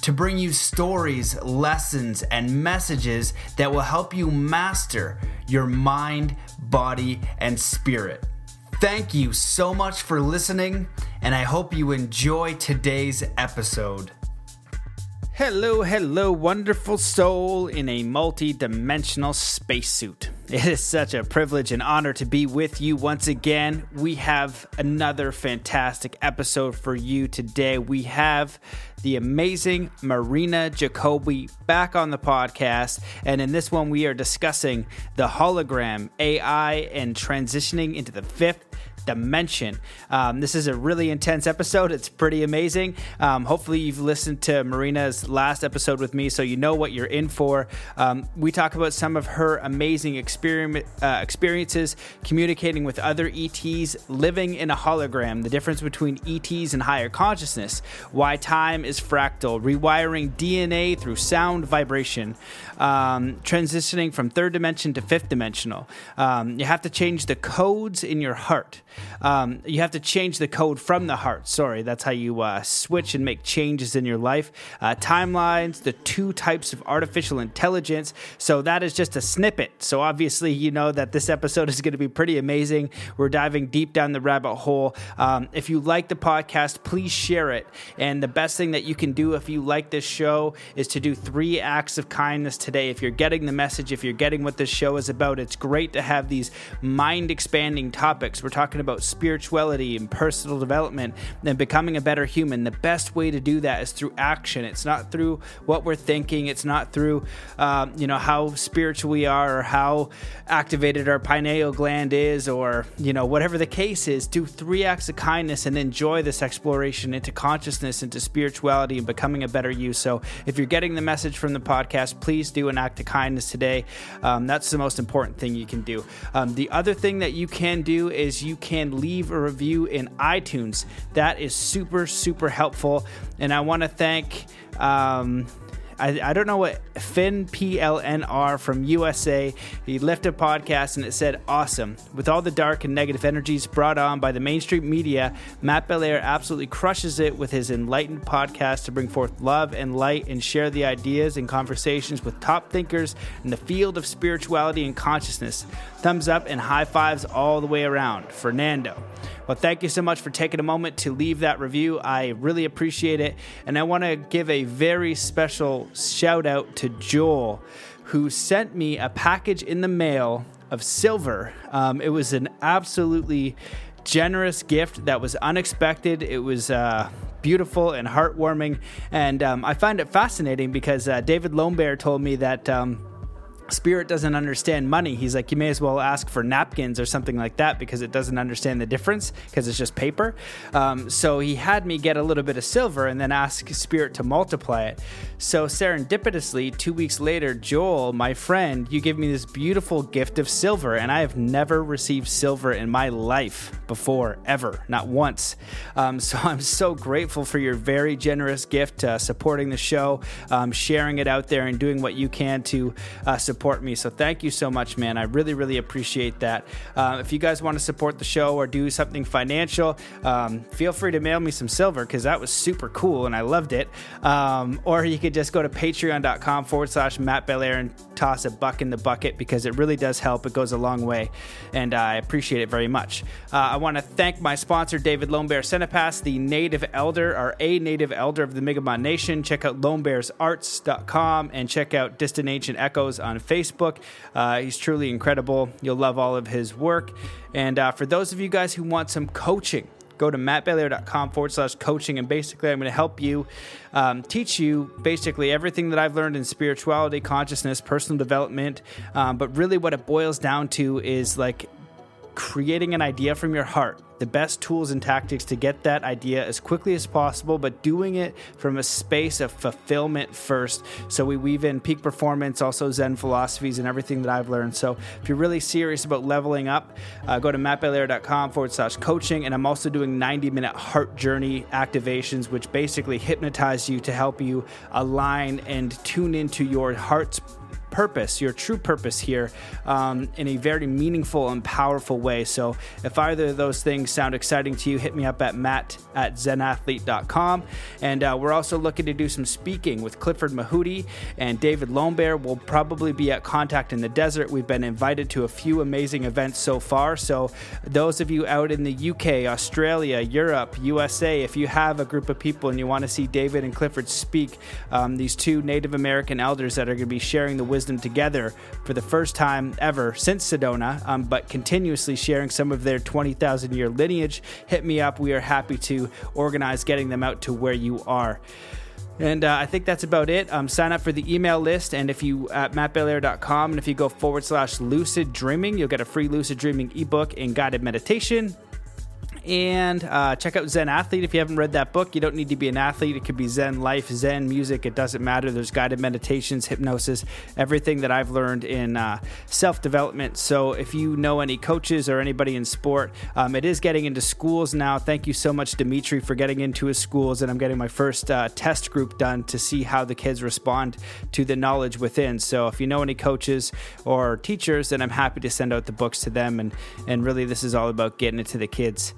to bring you stories, lessons, and messages that will help you master your mind, body, and spirit. Thank you so much for listening, and I hope you enjoy today's episode. Hello, hello, wonderful soul in a multi dimensional spacesuit. It is such a privilege and honor to be with you once again. We have another fantastic episode for you today. We have the amazing Marina Jacobi back on the podcast. And in this one, we are discussing the hologram, AI, and transitioning into the fifth dimension. Um, this is a really intense episode. It's pretty amazing. Um, hopefully, you've listened to Marina's last episode with me, so you know what you're in for. Um, we talk about some of her amazing experiment, uh, experiences communicating with other ETs, living in a hologram, the difference between ETs and higher consciousness, why time is fractal, rewiring DNA through sound vibration, um, transitioning from third dimension to fifth dimensional. Um, you have to change the codes in your heart. Um, you have to change the code from the heart. Sorry, that's how you uh, switch and make changes in your life. Uh, timelines, the two types of artificial intelligence. So that is just a snippet. So obviously, you know that this episode is going to be pretty amazing. We're diving deep down the rabbit hole. Um, if you like the podcast, please share it. And the best thing that you can do if you like this show is to do three acts of kindness today. If you're getting the message, if you're getting what this show is about, it's great to have these mind expanding topics. We're talking talking about spirituality and personal development and becoming a better human, the best way to do that is through action. It's not through what we're thinking. It's not through, um, you know, how spiritual we are or how activated our pineal gland is or, you know, whatever the case is. Do three acts of kindness and enjoy this exploration into consciousness, into spirituality, and becoming a better you. So if you're getting the message from the podcast, please do an act of kindness today. Um, that's the most important thing you can do. Um, the other thing that you can do is you can can leave a review in iTunes. That is super, super helpful. And I want to thank um, I, I don't know what Finn PLNR from USA. He left a podcast and it said, "Awesome." With all the dark and negative energies brought on by the mainstream media, Matt Belair absolutely crushes it with his enlightened podcast to bring forth love and light and share the ideas and conversations with top thinkers in the field of spirituality and consciousness. Thumbs up and high fives all the way around. Fernando. Well, thank you so much for taking a moment to leave that review. I really appreciate it. And I want to give a very special shout out to Joel, who sent me a package in the mail of silver. Um, it was an absolutely generous gift that was unexpected. It was uh, beautiful and heartwarming. And um, I find it fascinating because uh, David Lonebear told me that. Um, Spirit doesn't understand money. He's like, you may as well ask for napkins or something like that because it doesn't understand the difference because it's just paper. Um, so he had me get a little bit of silver and then ask Spirit to multiply it. So serendipitously, two weeks later, Joel, my friend, you give me this beautiful gift of silver, and I have never received silver in my life before, ever, not once. Um, so I'm so grateful for your very generous gift, uh, supporting the show, um, sharing it out there, and doing what you can to uh, support support me. So thank you so much, man. I really, really appreciate that. Uh, if you guys want to support the show or do something financial, um, feel free to mail me some silver because that was super cool and I loved it. Um, or you could just go to patreon.com forward slash Matt Belair and toss a buck in the bucket because it really does help. It goes a long way and I appreciate it very much. Uh, I want to thank my sponsor, David Lonebear Cinepass, the native elder or a native elder of the Mi'kmaq Nation. Check out lonebearsarts.com and check out Distant Ancient Echoes on Facebook. Uh, he's truly incredible. You'll love all of his work. And uh, for those of you guys who want some coaching, go to mattbelair.com forward slash coaching. And basically, I'm going to help you um, teach you basically everything that I've learned in spirituality, consciousness, personal development. Um, but really, what it boils down to is like creating an idea from your heart, the best tools and tactics to get that idea as quickly as possible, but doing it from a space of fulfillment first. So we weave in peak performance, also Zen philosophies, and everything that I've learned. So if you're really serious about leveling up, uh, go to mattbelair.com forward slash coaching. And I'm also doing 90 minute heart journey activations, which basically hypnotize you to help you align and tune into your heart's purpose, your true purpose here, um, in a very meaningful and powerful way. So, if either of those things sound exciting to you, hit me up at matt at zenathlete.com. And uh, we're also looking to do some speaking with Clifford Mahooty and David Lonebear. We'll probably be at Contact in the Desert. We've been invited to a few amazing events so far. So, those of you out in the UK, Australia, Europe, USA, if you have a group of people and you want to see David and Clifford speak, um, these two Native American elders that are going to be sharing the wisdom wisdom together for the first time ever since Sedona, um, but continuously sharing some of their 20,000 year lineage. Hit me up. We are happy to organize getting them out to where you are. And uh, I think that's about it. Um, sign up for the email list, and if you at mattbelair.com, and if you go forward slash lucid dreaming, you'll get a free lucid dreaming ebook and guided meditation and uh, check out Zen Athlete if you haven't read that book. You don't need to be an athlete. It could be Zen life, Zen music. It doesn't matter. There's guided meditations, hypnosis, everything that I've learned in uh, self development. So if you know any coaches or anybody in sport, um, it is getting into schools now. Thank you so much, Dimitri, for getting into his schools. And I'm getting my first uh, test group done to see how the kids respond to the knowledge within. So if you know any coaches or teachers, then I'm happy to send out the books to them. And, and really, this is all about getting it to the kids.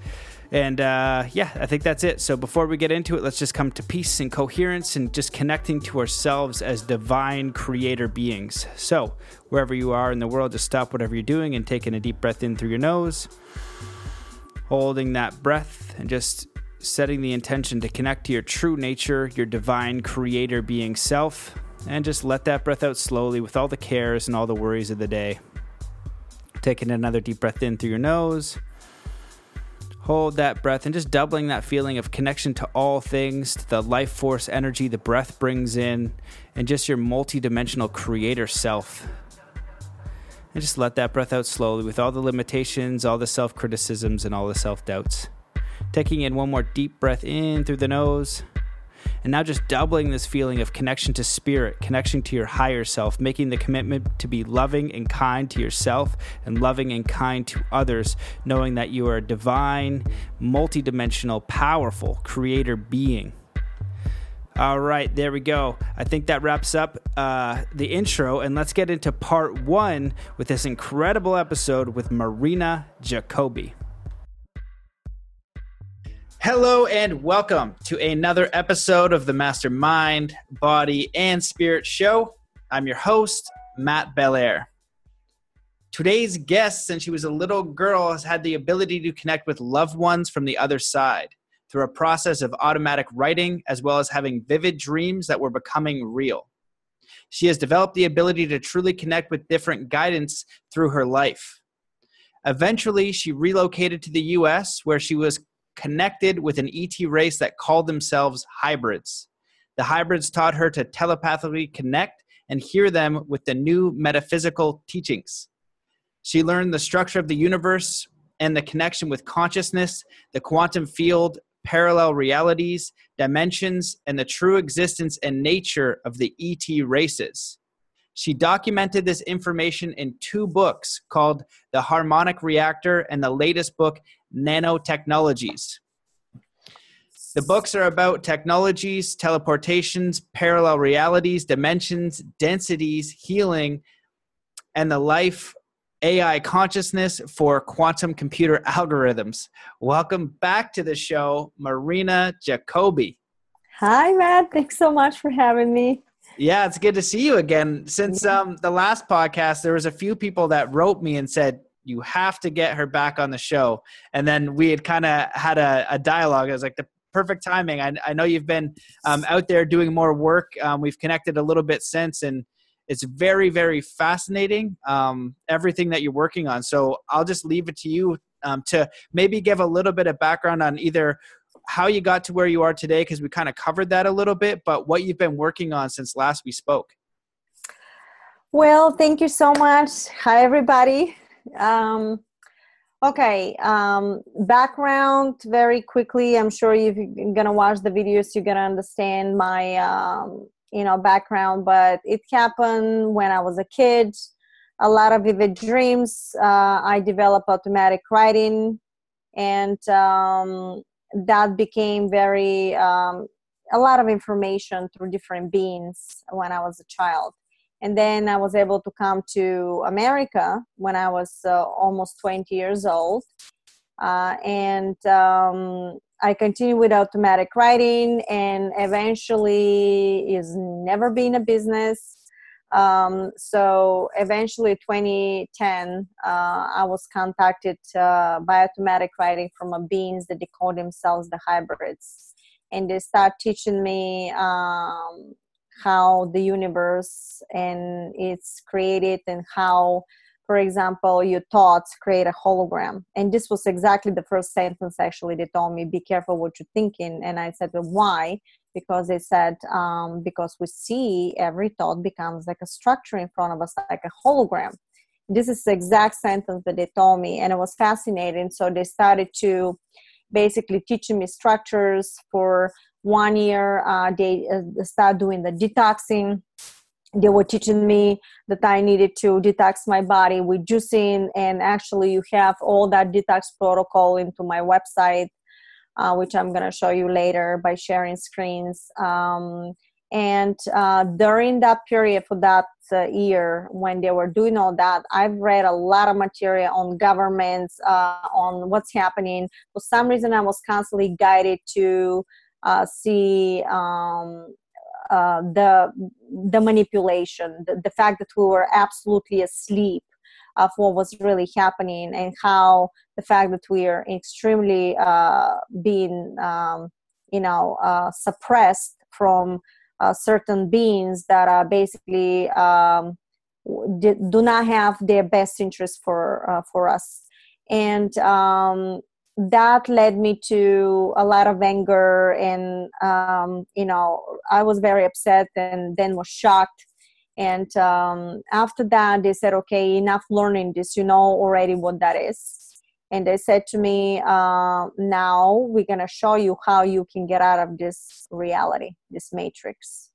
And uh, yeah, I think that's it. So before we get into it, let's just come to peace and coherence and just connecting to ourselves as divine creator beings. So wherever you are in the world, just stop whatever you're doing and taking a deep breath in through your nose, holding that breath and just setting the intention to connect to your true nature, your divine creator being self, and just let that breath out slowly with all the cares and all the worries of the day. Taking another deep breath in through your nose Hold that breath and just doubling that feeling of connection to all things, to the life force energy the breath brings in, and just your multidimensional creator self. And just let that breath out slowly with all the limitations, all the self criticisms, and all the self doubts. Taking in one more deep breath in through the nose and now just doubling this feeling of connection to spirit, connection to your higher self, making the commitment to be loving and kind to yourself and loving and kind to others, knowing that you are a divine, multidimensional, powerful creator being. All right, there we go. I think that wraps up uh, the intro, and let's get into part one with this incredible episode with Marina Jacobi. Hello and welcome to another episode of the Mastermind, Body, and Spirit Show. I'm your host, Matt Belair. Today's guest, since she was a little girl, has had the ability to connect with loved ones from the other side through a process of automatic writing, as well as having vivid dreams that were becoming real. She has developed the ability to truly connect with different guidance through her life. Eventually, she relocated to the US, where she was connected with an ET race that called themselves hybrids. The hybrids taught her to telepathically connect and hear them with the new metaphysical teachings. She learned the structure of the universe and the connection with consciousness, the quantum field, parallel realities, dimensions, and the true existence and nature of the ET races. She documented this information in two books called The Harmonic Reactor and the latest book, Nanotechnologies. The books are about technologies, teleportations, parallel realities, dimensions, densities, healing, and the life AI consciousness for quantum computer algorithms. Welcome back to the show, Marina Jacobi. Hi, Matt. Thanks so much for having me. Yeah, it's good to see you again. Since um, the last podcast, there was a few people that wrote me and said you have to get her back on the show. And then we had kind of had a, a, dialogue. I was like, the perfect timing. I, I know you've been um, out there doing more work. Um, we've connected a little bit since, and it's very, very fascinating um, everything that you're working on. So I'll just leave it to you um, to maybe give a little bit of background on either how you got to where you are today because we kind of covered that a little bit but what you've been working on since last we spoke well thank you so much hi everybody um, Okay, um, background very quickly. I'm sure if you're gonna watch the videos, you're gonna understand my um, you know background. But it happened when I was a kid. A lot of vivid dreams. Uh, I developed automatic writing, and um, that became very um, a lot of information through different beings when I was a child and then i was able to come to america when i was uh, almost 20 years old. Uh, and um, i continued with automatic writing and eventually is never been a business. Um, so eventually 2010 uh, i was contacted uh, by automatic writing from a beings that they call themselves the hybrids. And they start teaching me um, how the universe and it's created and how for example your thoughts create a hologram. And this was exactly the first sentence actually they told me be careful what you're thinking. And i said well why? Because they said um, because we see every thought becomes like a structure in front of us like a hologram. This is the exact sentence that they told me and it was fascinating. So they started to basically teaching me structures for one year uh, they uh, start doing the detoxing. They were teaching me that i needed to detox my body with juicing and actually you have all that detox protocol into my website uh, which i'm going to show you later by sharing screens. Um, and uh, during that period for that uh, year when they were doing all that i've read a lot of material on governments uh, on what's happening. For some reason i was constantly guided to uh, see um, uh, the the manipulation, the, the, fact that we were absolutely asleep of what was really happening, and how the fact that we are extremely uh, being um, you know uh, suppressed from uh, certain beings that are basically um, do not have their best interest for uh, for us. And um, that led me to a lot of anger and um, you know i was very upset and then was shocked. And um, after that they said okay enough learning this. You know already what that is. And they said to me uh, now we're going to show you how you can get out of this reality this matrix.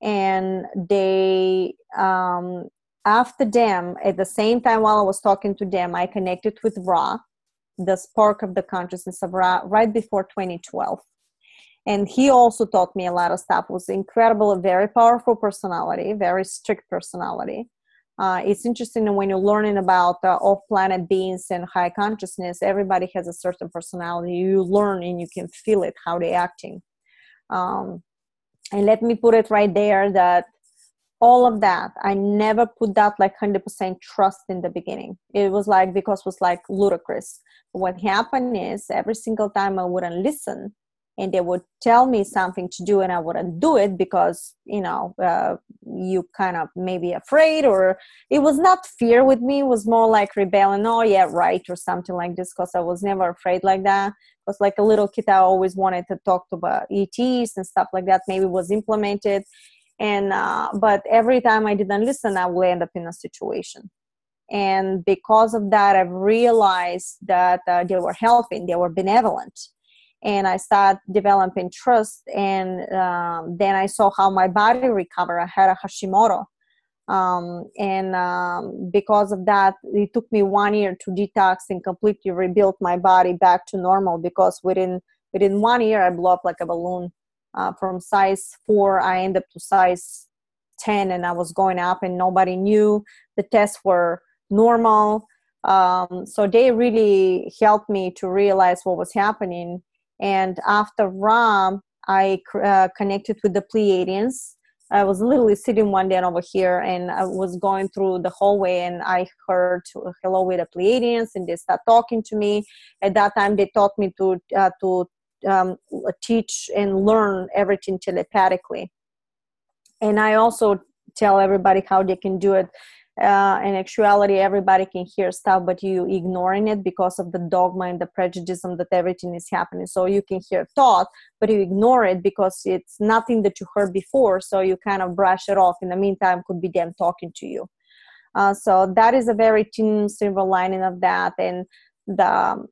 And they um, after them at the same time while i was talking to them i connected with ra the spark of the consciousness of Ra right before 2012. And he also taught me a lot of stuff. was incredible, a very powerful personality, very strict personality. Uh, it's interesting when you're learning about uh, off-planet beings and high consciousness. Everybody has a certain personality. You learn and you can feel it how they're acting. Um, and let me put it right there that all of that. I never put that like 100% trust in the beginning. It was like because it was like ludicrous. What happened is every single time i wouldn't listen and they would tell me something to do and i wouldn't do it because you know uh, you kind of maybe afraid or it was not fear with me. It was more like rebellion oh yeah right or something like this because i was never afraid like that. Was like a little kid i always wanted to talk to about ets and stuff like that. Maybe was implemented and uh, but every time i didn't listen i would end up in a situation. And because of that i've realized that uh, they were helping they were benevolent. And i started developing trust and um, then i saw how my body recovered. I had a hashimoto. Um, and um, because of that it took me one year to detox and completely rebuild my body back to normal because within within one year i blew up like a balloon uh, from size four i ended up to size 10 and i was going up and nobody knew. The tests were normal. Um, so they really helped me to realize what was happening. And after ram i uh, connected with the pleiadians i was literally sitting one day over here and i was going through the hallway and i heard hello with the pleiadians and they start talking to me. At that time they taught me to uh, to um, teach and learn everything telepathically. And I also tell everybody how they can do it. Uh, in actuality, everybody can hear stuff, but you ignoring it because of the dogma and the prejudice that everything is happening. So you can hear thought, but you ignore it because it's nothing that you heard before. So you kind of brush it off. In the meantime, could be them talking to you. Uh, so that is a very thin silver lining of that. And the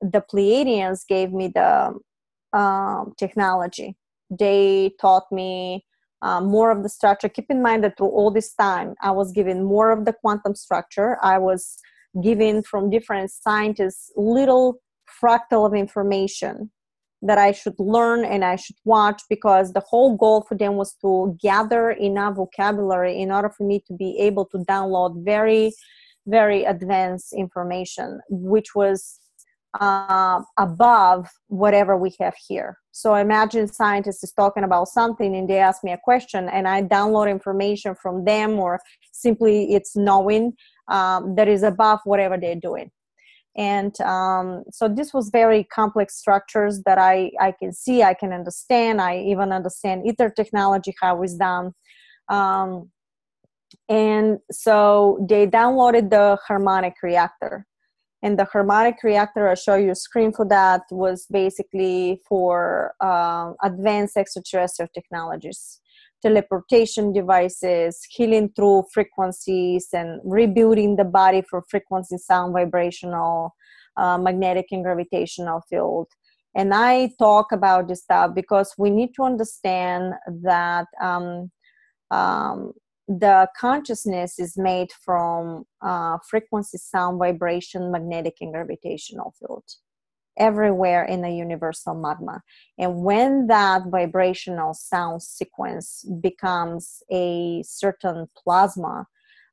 the Pleiadians gave me the um, technology. They taught me uh, more of the structure. Keep in mind that through all this time, I was given more of the quantum structure. I was given from different scientists little fractal of information that I should learn and I should watch because the whole goal for them was to gather enough vocabulary in order for me to be able to download very, very advanced information, which was uh, above whatever we have here. So imagine scientists is talking about something and they ask me a question and I download information from them or simply it's knowing um, that is above whatever they're doing. And um, so this was very complex structures that I, I can see, I can understand. I even understand ether technology, how it's done. Um, and so they downloaded the harmonic reactor and the harmonic reactor i'll show you a screen for that was basically for uh, advanced extraterrestrial technologies. Teleportation devices healing through frequencies and rebuilding the body for frequency sound vibrational uh, magnetic and gravitational field. And i talk about this stuff because we need to understand that um, um, the consciousness is made from uh, frequency, sound, vibration, magnetic, and gravitational field everywhere in the universal magma. And when that vibrational sound sequence becomes a certain plasma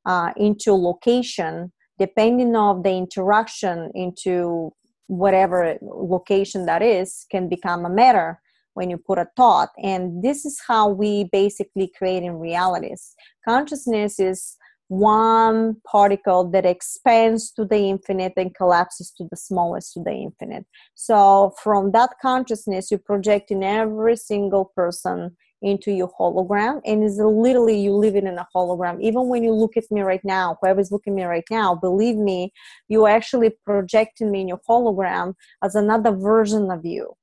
uh, into location, depending of the interaction into whatever location that is, can become a matter when you put a thought and this is how we basically create in realities. Consciousness is one particle that expands to the infinite and collapses to the smallest to the infinite. So from that consciousness you project in every single person into your hologram and is literally you living in a hologram. Even when you look at me right now whoever's looking at me right now believe me you're actually projecting me in your hologram as another version of you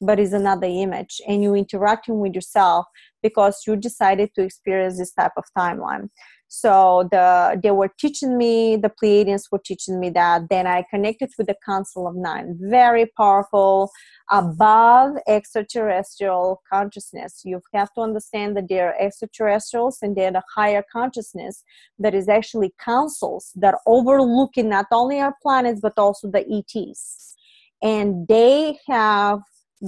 but is another image and you're interacting with yourself because you decided to experience this type of timeline. So the they were teaching me the pleiadians were teaching me that. Then i connected with the council of nine. Very powerful above extraterrestrial consciousness. You have to understand that they're extraterrestrials and they're the higher consciousness that is actually councils that are overlooking not only our planets but also the ets and they have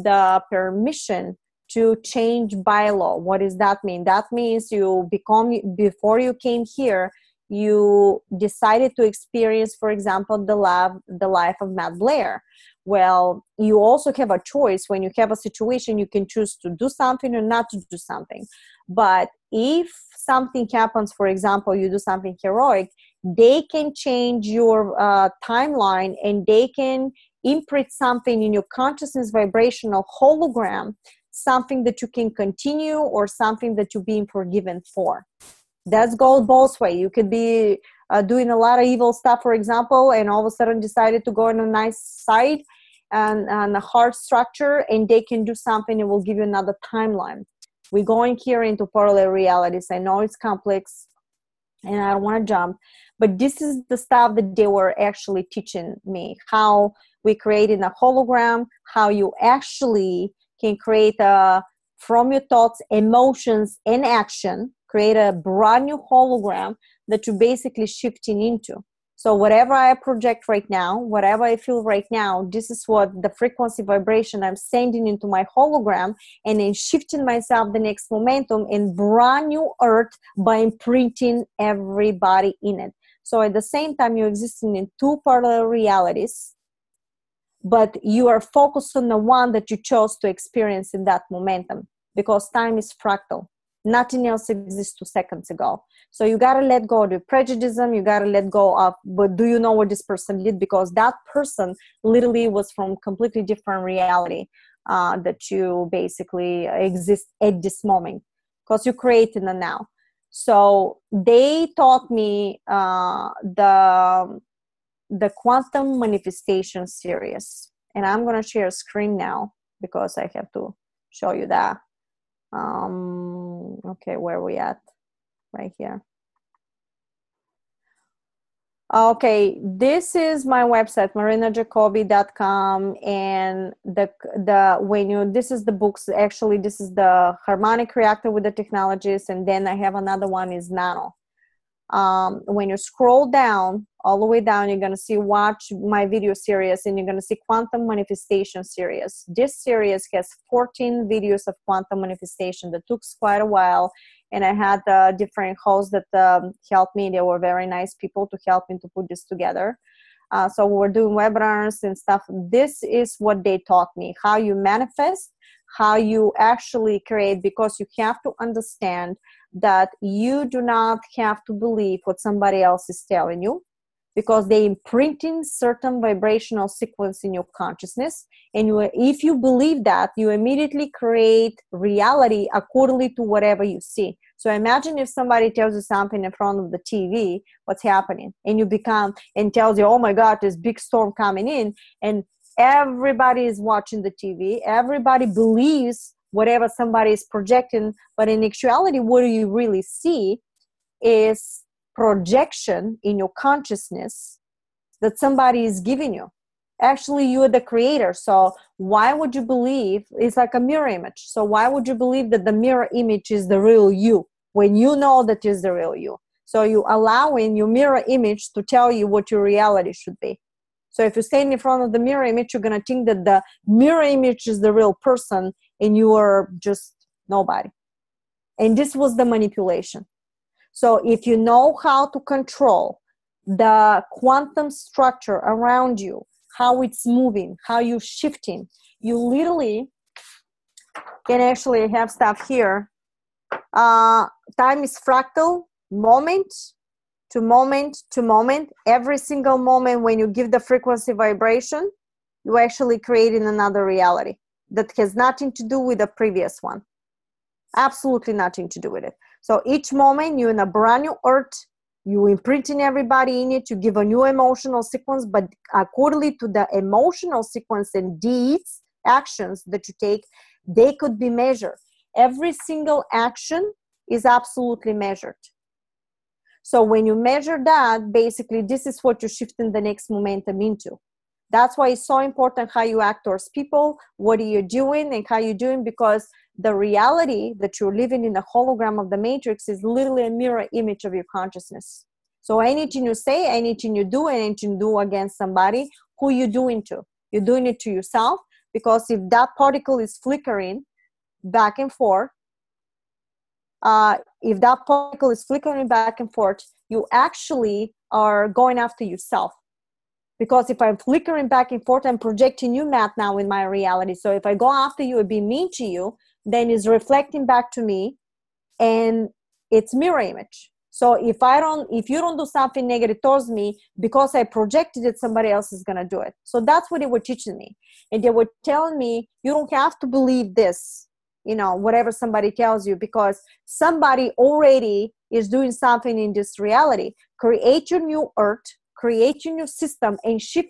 the permission to change bylaw. What does that mean? That means you become before you came here you decided to experience for example the lab the life of matt blair. Well you also have a choice. When you have a situation you can choose to do something or not to do something. But if something happens for example you do something heroic they can change your uh, timeline and they can imprint something in your consciousness vibrational hologram something that you can continue or something that you're being forgiven for. That's gold both way. You could be uh, doing a lot of evil stuff for example and all of a sudden decided to go on a nice side and, and a hard structure and they can do something and will give you another timeline. We're going here into parallel realities. I know it's complex and i don't want to jump but this is the stuff that they were actually teaching me how we created a hologram how you actually can create a from your thoughts emotions and action create a brand new hologram that you're basically shifting into so whatever i project right now whatever i feel right now this is what the frequency vibration i'm sending into my hologram and then shifting myself the next momentum in brand new earth by imprinting everybody in it. So at the same time you're existing in two parallel realities but you are focused on the one that you chose to experience in that momentum because time is fractal nothing else exists two seconds ago. So you got to let go of the prejudice you got to let go of but do you know what this person did? Because that person literally was from completely different reality uh, that you basically exist at this moment. Because you create in the now. So they taught me uh, the the quantum manifestation series. And i'm going to share a screen now because i have to show you that um okay where we at right here Okay, this is my website, marinajacobi.com, and the the when you this is the books. Actually, this is the harmonic reactor with the technologies, and then I have another one is nano. Um, when you scroll down all the way down, you're gonna see watch my video series, and you're gonna see quantum manifestation series. This series has 14 videos of quantum manifestation that took quite a while and I had uh, different hosts that um, helped me. They were very nice people to help me to put this together. Uh, so we are doing webinars and stuff. This is what they taught me: how you manifest, how you actually create. Because you have to understand that you do not have to believe what somebody else is telling you because they imprinting certain vibrational sequence in your consciousness. And you, if you believe that you immediately create reality accordingly to whatever you see. So imagine if somebody tells you something in front of the tv what's happening? And you become and tells you oh my god this big storm coming in. And everybody is watching the tv everybody believes whatever somebody is projecting but in actuality what do you really see is projection in your consciousness that somebody is giving you. Actually you are the creator so why would you believe it's like a mirror image so why would you believe that the mirror image is the real you when you know that is the real you? So you allowing your mirror image to tell you what your reality should be. So if you stand in front of the mirror image you're going to think that the mirror image is the real person and you are just nobody and this was the manipulation so if you know how to control the quantum structure around you, how it's moving, how you're shifting, you literally can actually have stuff here. Uh, time is fractal, moment to moment to moment. Every single moment when you give the frequency vibration, you actually creating another reality that has nothing to do with the previous one. Absolutely nothing to do with it. So each moment you're in a brand new earth, you imprinting everybody in it, you give a new emotional sequence, but accordingly to the emotional sequence and deeds, actions that you take, they could be measured. Every single action is absolutely measured. So when you measure that, basically this is what you're shifting the next momentum into. That's why it's so important how you act towards people, what are you doing, and how you're doing because the reality that you're living in the hologram of the matrix is literally a mirror image of your consciousness. So anything you say anything you do anything you do against somebody who you doing to? You're doing it to yourself because if that particle is flickering back and forth uh, if that particle is flickering back and forth you actually are going after yourself because if i'm flickering back and forth i'm projecting you matt now in my reality. So if i go after you and be mean to you then it's reflecting back to me and it's mirror image. So if i don't if you don't do something negative towards me because i projected it somebody else is going to do it. So that's what they were teaching me. And they were telling me you don't have to believe this you know whatever somebody tells you because somebody already is doing something in this reality. Create your new earth create your new system and shift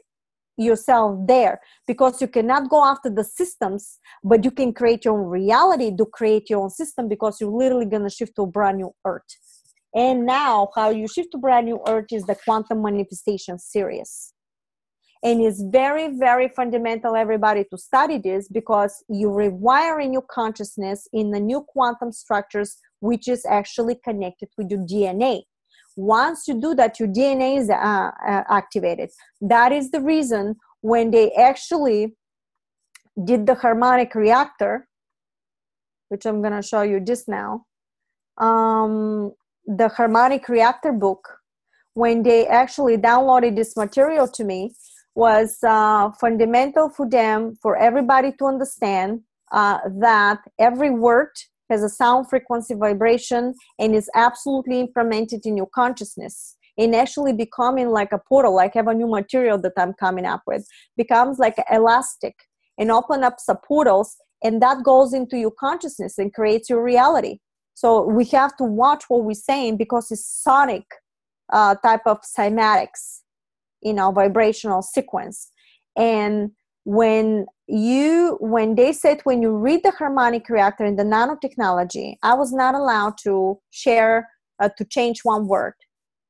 yourself there. Because you cannot go after the systems but you can create your own reality to create your own system because you're literally going to shift to a brand new earth. And now how you shift to brand new earth is the quantum manifestation series. And it's very very fundamental everybody to study this because you're rewiring your consciousness in the new quantum structures which is actually connected with your dna once you do that your dna is uh, uh, activated. That is the reason when they actually did the harmonic reactor which i'm going to show you just now um, the harmonic reactor book when they actually downloaded this material to me was uh, fundamental for them for everybody to understand uh, that every word has a sound frequency vibration and is absolutely implemented in your consciousness. And actually becoming like a portal like have a new material that i'm coming up with becomes like elastic and open up some portals and that goes into your consciousness and creates your reality. So we have to watch what we're saying because it's sonic uh, type of cymatics you know vibrational sequence. And when you when they said when you read the harmonic reactor in the nanotechnology i was not allowed to share uh, to change one word.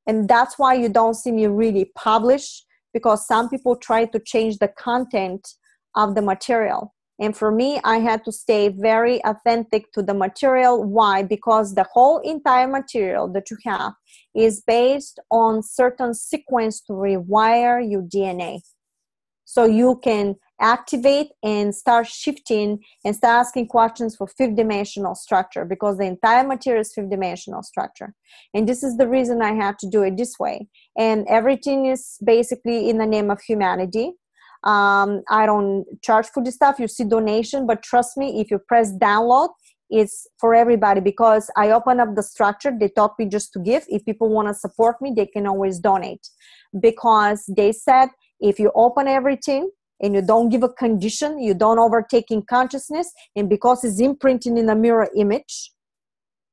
And that's why you don't see me really publish because some people try to change the content of the material. And for me i had to stay very authentic to the material. Why? Because the whole entire material that you have is based on certain sequence to rewire your dna so you can activate and start shifting and start asking questions for fifth dimensional structure because the entire material is fifth dimensional structure. And this is the reason i had to do it this way. And everything is basically in the name of humanity. Um, i don't charge for this stuff. You see donation but trust me if you press download it's for everybody because i open up the structure. They taught me just to give. If people want to support me they can always donate. Because they said if you open everything and you don't give a condition you don't overtake in consciousness and because it's imprinting in a mirror image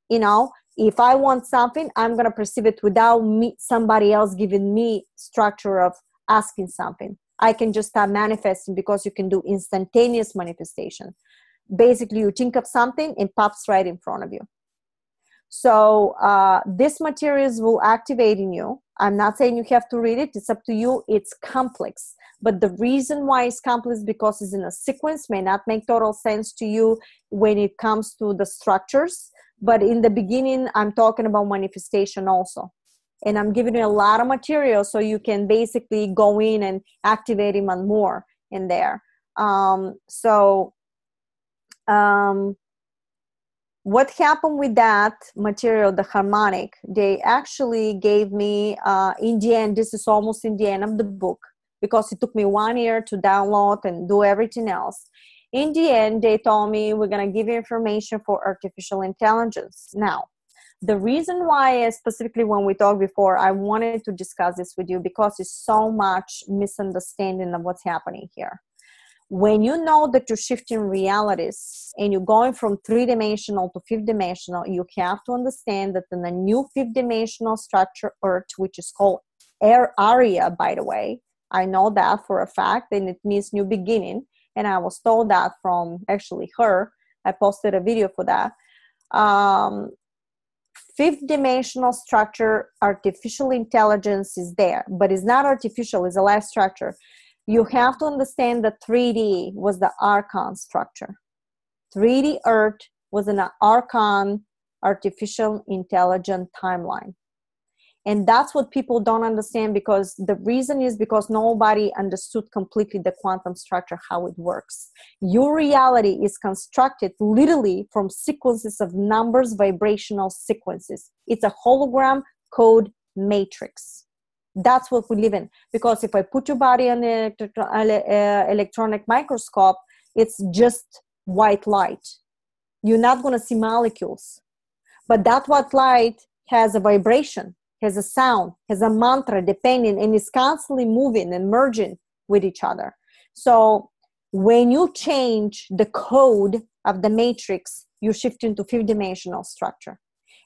you know if i want something i'm to perceive it without me somebody else giving me structure of asking something. I can just start manifesting because you can do instantaneous manifestation. Basically you think of something and pops right in front of you. So uh, this materials will activate in you. I'm not saying you have to read it it's up to you. It's complex but the reason why it's complex because it's in a sequence may not make total sense to you when it comes to the structures. But in the beginning i'm talking about manifestation also. And i'm giving you a lot of material so you can basically go in and activate even more in there. Um, so um, what happened with that material the harmonic? They actually gave me uh, in the end this is almost in the end of the book because it took me one year to download and do everything else. In the end they told me we're going to give you information for artificial intelligence. Now the reason why specifically when we talked before i wanted to discuss this with you because it's so much misunderstanding of what's happening here. When you know that you're shifting realities and you're going from three dimensional to fifth dimensional, you have to understand that in the new fifth dimensional structure, Earth, which is called Air Area, by the way, I know that for a fact, and it means new beginning. And I was told that from actually her. I posted a video for that. Um, fifth dimensional structure, artificial intelligence is there, but it's not artificial, it's a life structure you have to understand that 3D was the archon structure. 3D Earth was an archon artificial intelligent timeline. And that's what people don't understand because the reason is because nobody understood completely the quantum structure, how it works. Your reality is constructed literally from sequences of numbers, vibrational sequences. It's a hologram code matrix. That's what we live in. Because if i put your body on an uh, electronic microscope it's just white light. You're not going to see molecules. But that white light has a vibration has a sound has a mantra depending and is constantly moving and merging with each other. So when you change the code of the matrix you shift into fifth dimensional structure.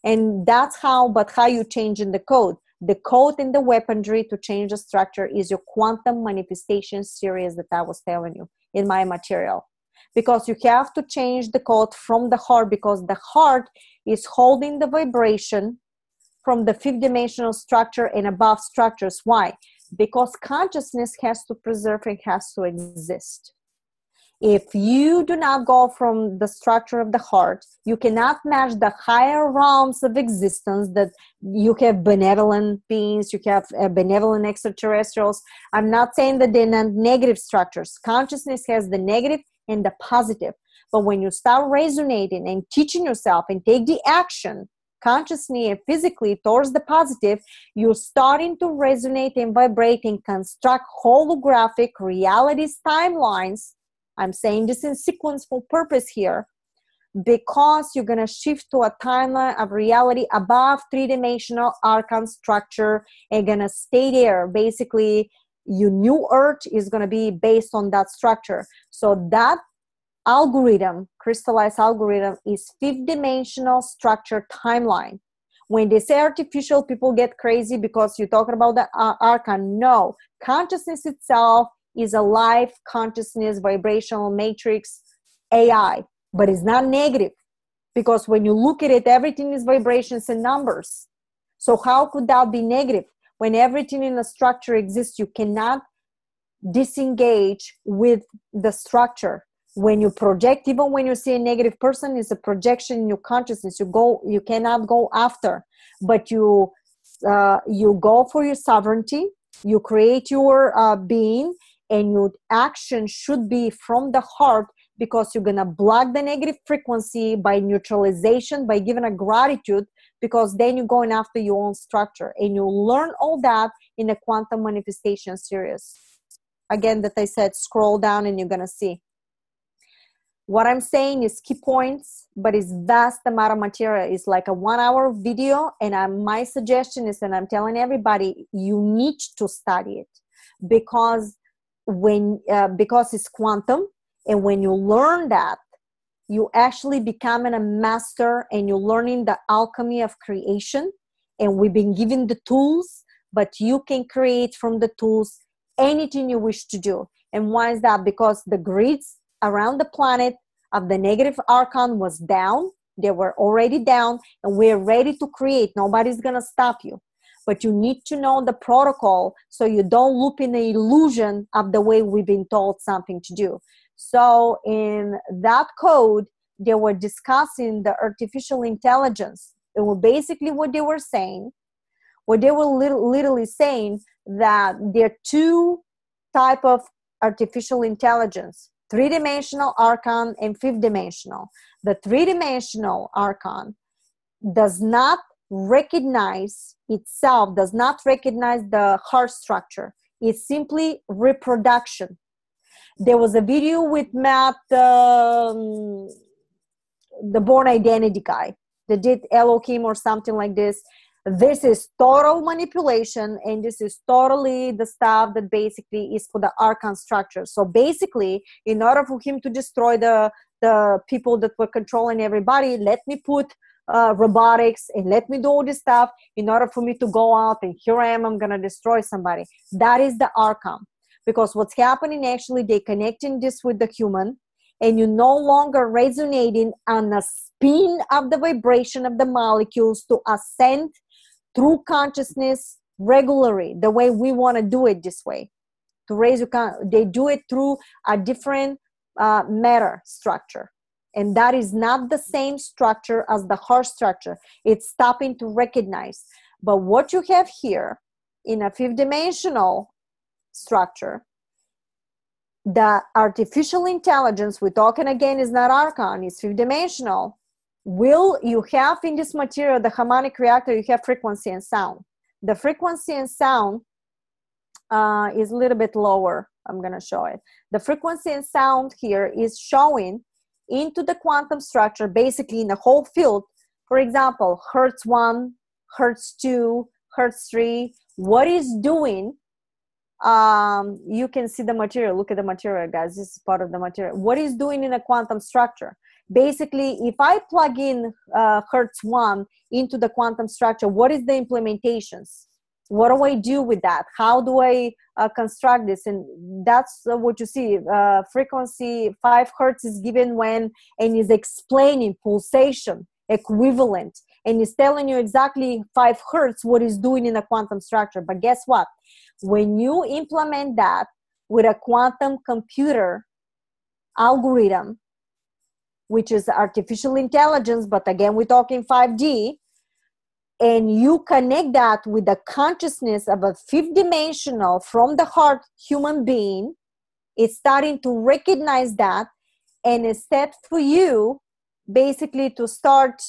And that's how but how you change in the code. The code in the weaponry to change the structure is your quantum manifestation series that I was telling you in my material. Because you have to change the code from the heart because the heart is holding the vibration from the fifth dimensional structure and above structures. Why? Because consciousness has to preserve and has to exist if you do not go from the structure of the heart you cannot match the higher realms of existence that you have benevolent beings you have uh, benevolent extraterrestrials i'm not saying that they're not negative structures consciousness has the negative and the positive but when you start resonating and teaching yourself and take the action consciously and physically towards the positive, you're starting to resonate and vibrate and construct holographic realities timelines. I'm saying this in sequence for purpose here. Because you're going to shift to a timeline of reality above three-dimensional archon structure and going to stay there. Basically your new earth is going to be based on that structure. So that algorithm crystallized algorithm is fifth dimensional structure timeline when they say artificial people get crazy because you're talking about the uh, no consciousness itself is a life consciousness vibrational matrix AI, but it's not negative because when you look at it, everything is vibrations and numbers. So, how could that be negative? When everything in a structure exists, you cannot disengage with the structure. When you project, even when you see a negative person, it's a projection in your consciousness. You go, you cannot go after, but you uh, you go for your sovereignty. You create your uh, being, and your action should be from the heart because you're gonna block the negative frequency by neutralization by giving a gratitude because then you're going after your own structure and you learn all that in a quantum manifestation series again that i said scroll down and you're gonna see what i'm saying is key points but it's vast amount of material. It's like a one hour video and I'm, my suggestion is and i'm telling everybody you need to study it. Because when uh, because it's quantum and when you learn that you actually becoming a master and you're learning the alchemy of creation. And we've been given the tools but you can create from the tools anything you wish to do. And why is that? Because the grids around the planet of the negative archon was down they were already down and we're ready to create nobody's gonna stop you but you need to know the protocol so you don't loop in the illusion of the way we've been told something to do so in that code, they were discussing the artificial intelligence. It was basically what they were saying. What they were literally saying that there are two type of artificial intelligence three dimensional archon and fifth dimensional the three dimensional archon does not recognize itself does not recognize the heart structure. It's simply reproduction. There was a video with Matt, um, the Bourne Identity guy, that did Elohim or something like this. This is total manipulation, and this is totally the stuff that basically is for the archon structure. So basically, in order for him to destroy the the people that were controlling everybody, let me put uh, robotics and let me do all this stuff in order for me to go out and here I am, I'm gonna destroy somebody. That is the archon because what's happening actually they connecting this with the human and you're no longer resonating on the spin of the vibration of the molecules to ascend through consciousness regularly the way we want to do it this way. To raise your con- they do it through a different uh, matter structure. And that is not the same structure as the heart structure. It's stopping to recognize. But what you have here in a fifth dimensional structure the artificial intelligence we're talking again is not archon it's fifth dimensional will you have in this material the harmonic reactor you have frequency and sound the frequency and sound uh, is a little bit lower i'm going to show it the frequency and sound here is showing into the quantum structure basically in the whole field for example hertz 1 hertz 2 hertz 3 what is doing um, you can see the material. Look at the material, guys. This is part of the material. What is doing in a quantum structure? Basically, if I plug in uh, Hertz 1 into the quantum structure, what is the implementations? What do I do with that? How do I uh, construct this? And that's uh, what you see. Uh, frequency 5 Hertz is given when and is explaining pulsation equivalent and is telling you exactly 5 Hertz what is doing in a quantum structure. But guess what? When you implement that with a quantum computer algorithm, which is artificial intelligence, but again, we're talking 5D, and you connect that with the consciousness of a fifth dimensional from the heart human being, it's starting to recognize that and instead for you basically to start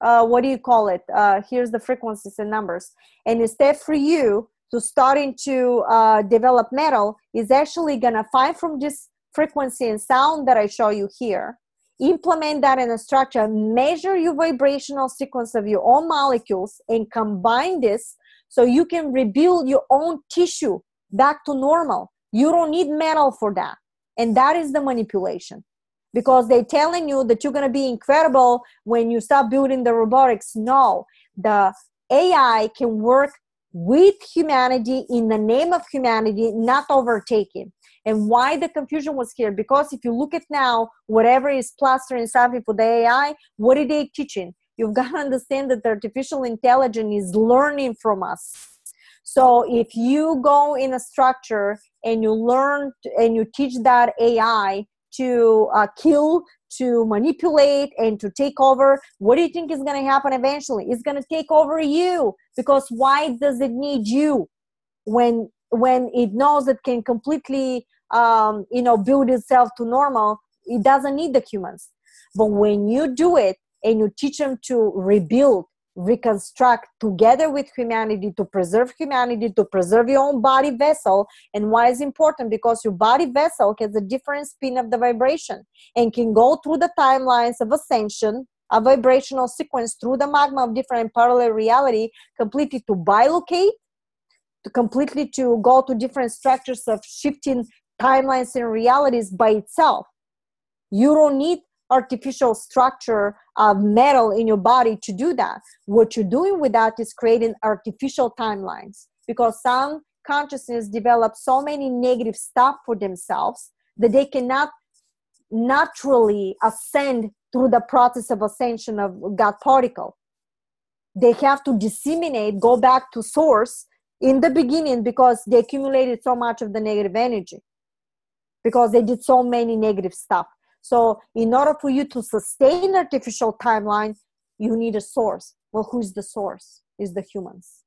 uh, what do you call it? Uh, here's the frequencies and numbers. And instead for you to starting to uh, develop metal is actually going to find from this frequency and sound that I show you here, implement that in a structure, measure your vibrational sequence of your own molecules, and combine this so you can rebuild your own tissue back to normal. You don't need metal for that. And that is the manipulation because they're telling you that you're going to be incredible when you start building the robotics. No, the AI can work with humanity in the name of humanity, not overtaking. And why the confusion was here? Because if you look at now, whatever is plastering something for the AI, what are they teaching? you've got to understand that artificial intelligence is learning from us so if you go in a structure and you learn and you teach that ai to uh, kill to manipulate and to take over. What do you think is going to happen eventually? It's going to take over you. Because why does it need you when when it knows it can completely um, you know build itself to normal? It doesn't need the humans. But when you do it and you teach them to rebuild reconstruct together with humanity to preserve humanity to preserve your own body vessel. And why is important? Because your body vessel has a different spin of the vibration and can go through the timelines of ascension a vibrational sequence through the magma of different parallel reality completely to bilocate to completely to go to different structures of shifting timelines and realities by itself. You don't need artificial structure of metal in your body to do that. What you're doing with that is creating artificial timelines because some consciousness develop so many negative stuff for themselves that they cannot naturally ascend through the process of ascension of God particle. They have to disseminate, go back to source in the beginning because they accumulated so much of the negative energy because they did so many negative stuff so, in order for you to sustain artificial timeline, you need a source. Well, who's the source? Is the humans.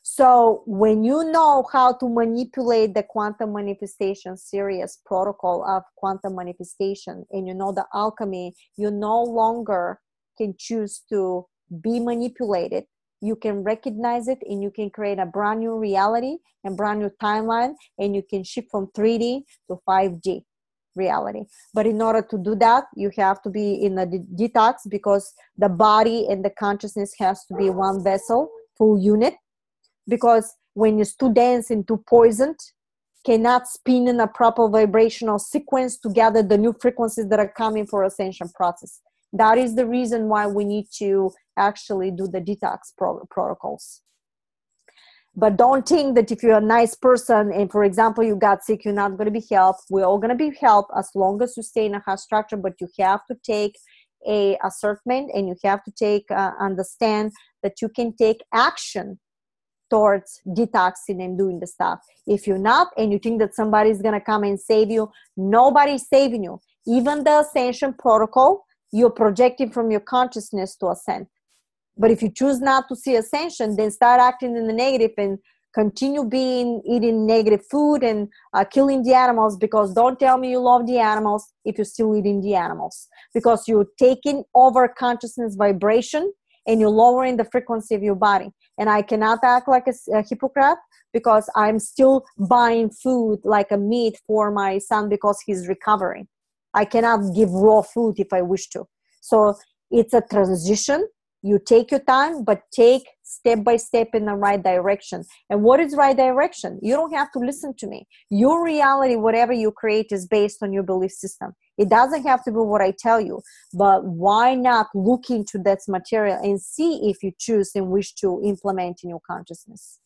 So, when you know how to manipulate the quantum manifestation series protocol of quantum manifestation and you know the alchemy, you no longer can choose to be manipulated. You can recognize it and you can create a brand new reality and brand new timeline and you can shift from 3D to 5D reality. But in order to do that you have to be in a de- detox because the body and the consciousness has to be one vessel full unit. Because when it's too dense and too poisoned cannot spin in a proper vibrational sequence to gather the new frequencies that are coming for ascension process. That is the reason why we need to actually do the detox pro- protocols but don't think that if you're a nice person and for example you got sick you're not going to be helped. We're all going to be helped as long as you stay in a high structure but you have to take a assertment and you have to take uh, understand that you can take action towards detoxing and doing the stuff. If you're not and you think that somebody's going to come and save you nobody's saving you. Even the ascension protocol you're projecting from your consciousness to ascend but if you choose not to see ascension, then start acting in the negative and continue being eating negative food and uh, killing the animals because don't tell me you love the animals if you're still eating the animals. Because you're taking over consciousness vibration and you're lowering the frequency of your body. And i cannot act like a, a hypocrite because i'm still buying food like a meat for my son because he's recovering. I cannot give raw food if i wish to. So it's a transition you take your time but take step by step in the right direction. And what is right direction? You don't have to listen to me. Your reality whatever you create is based on your belief system. It doesn't have to be what i tell you but why not look into that material and see if you choose and wish to implement in your consciousness?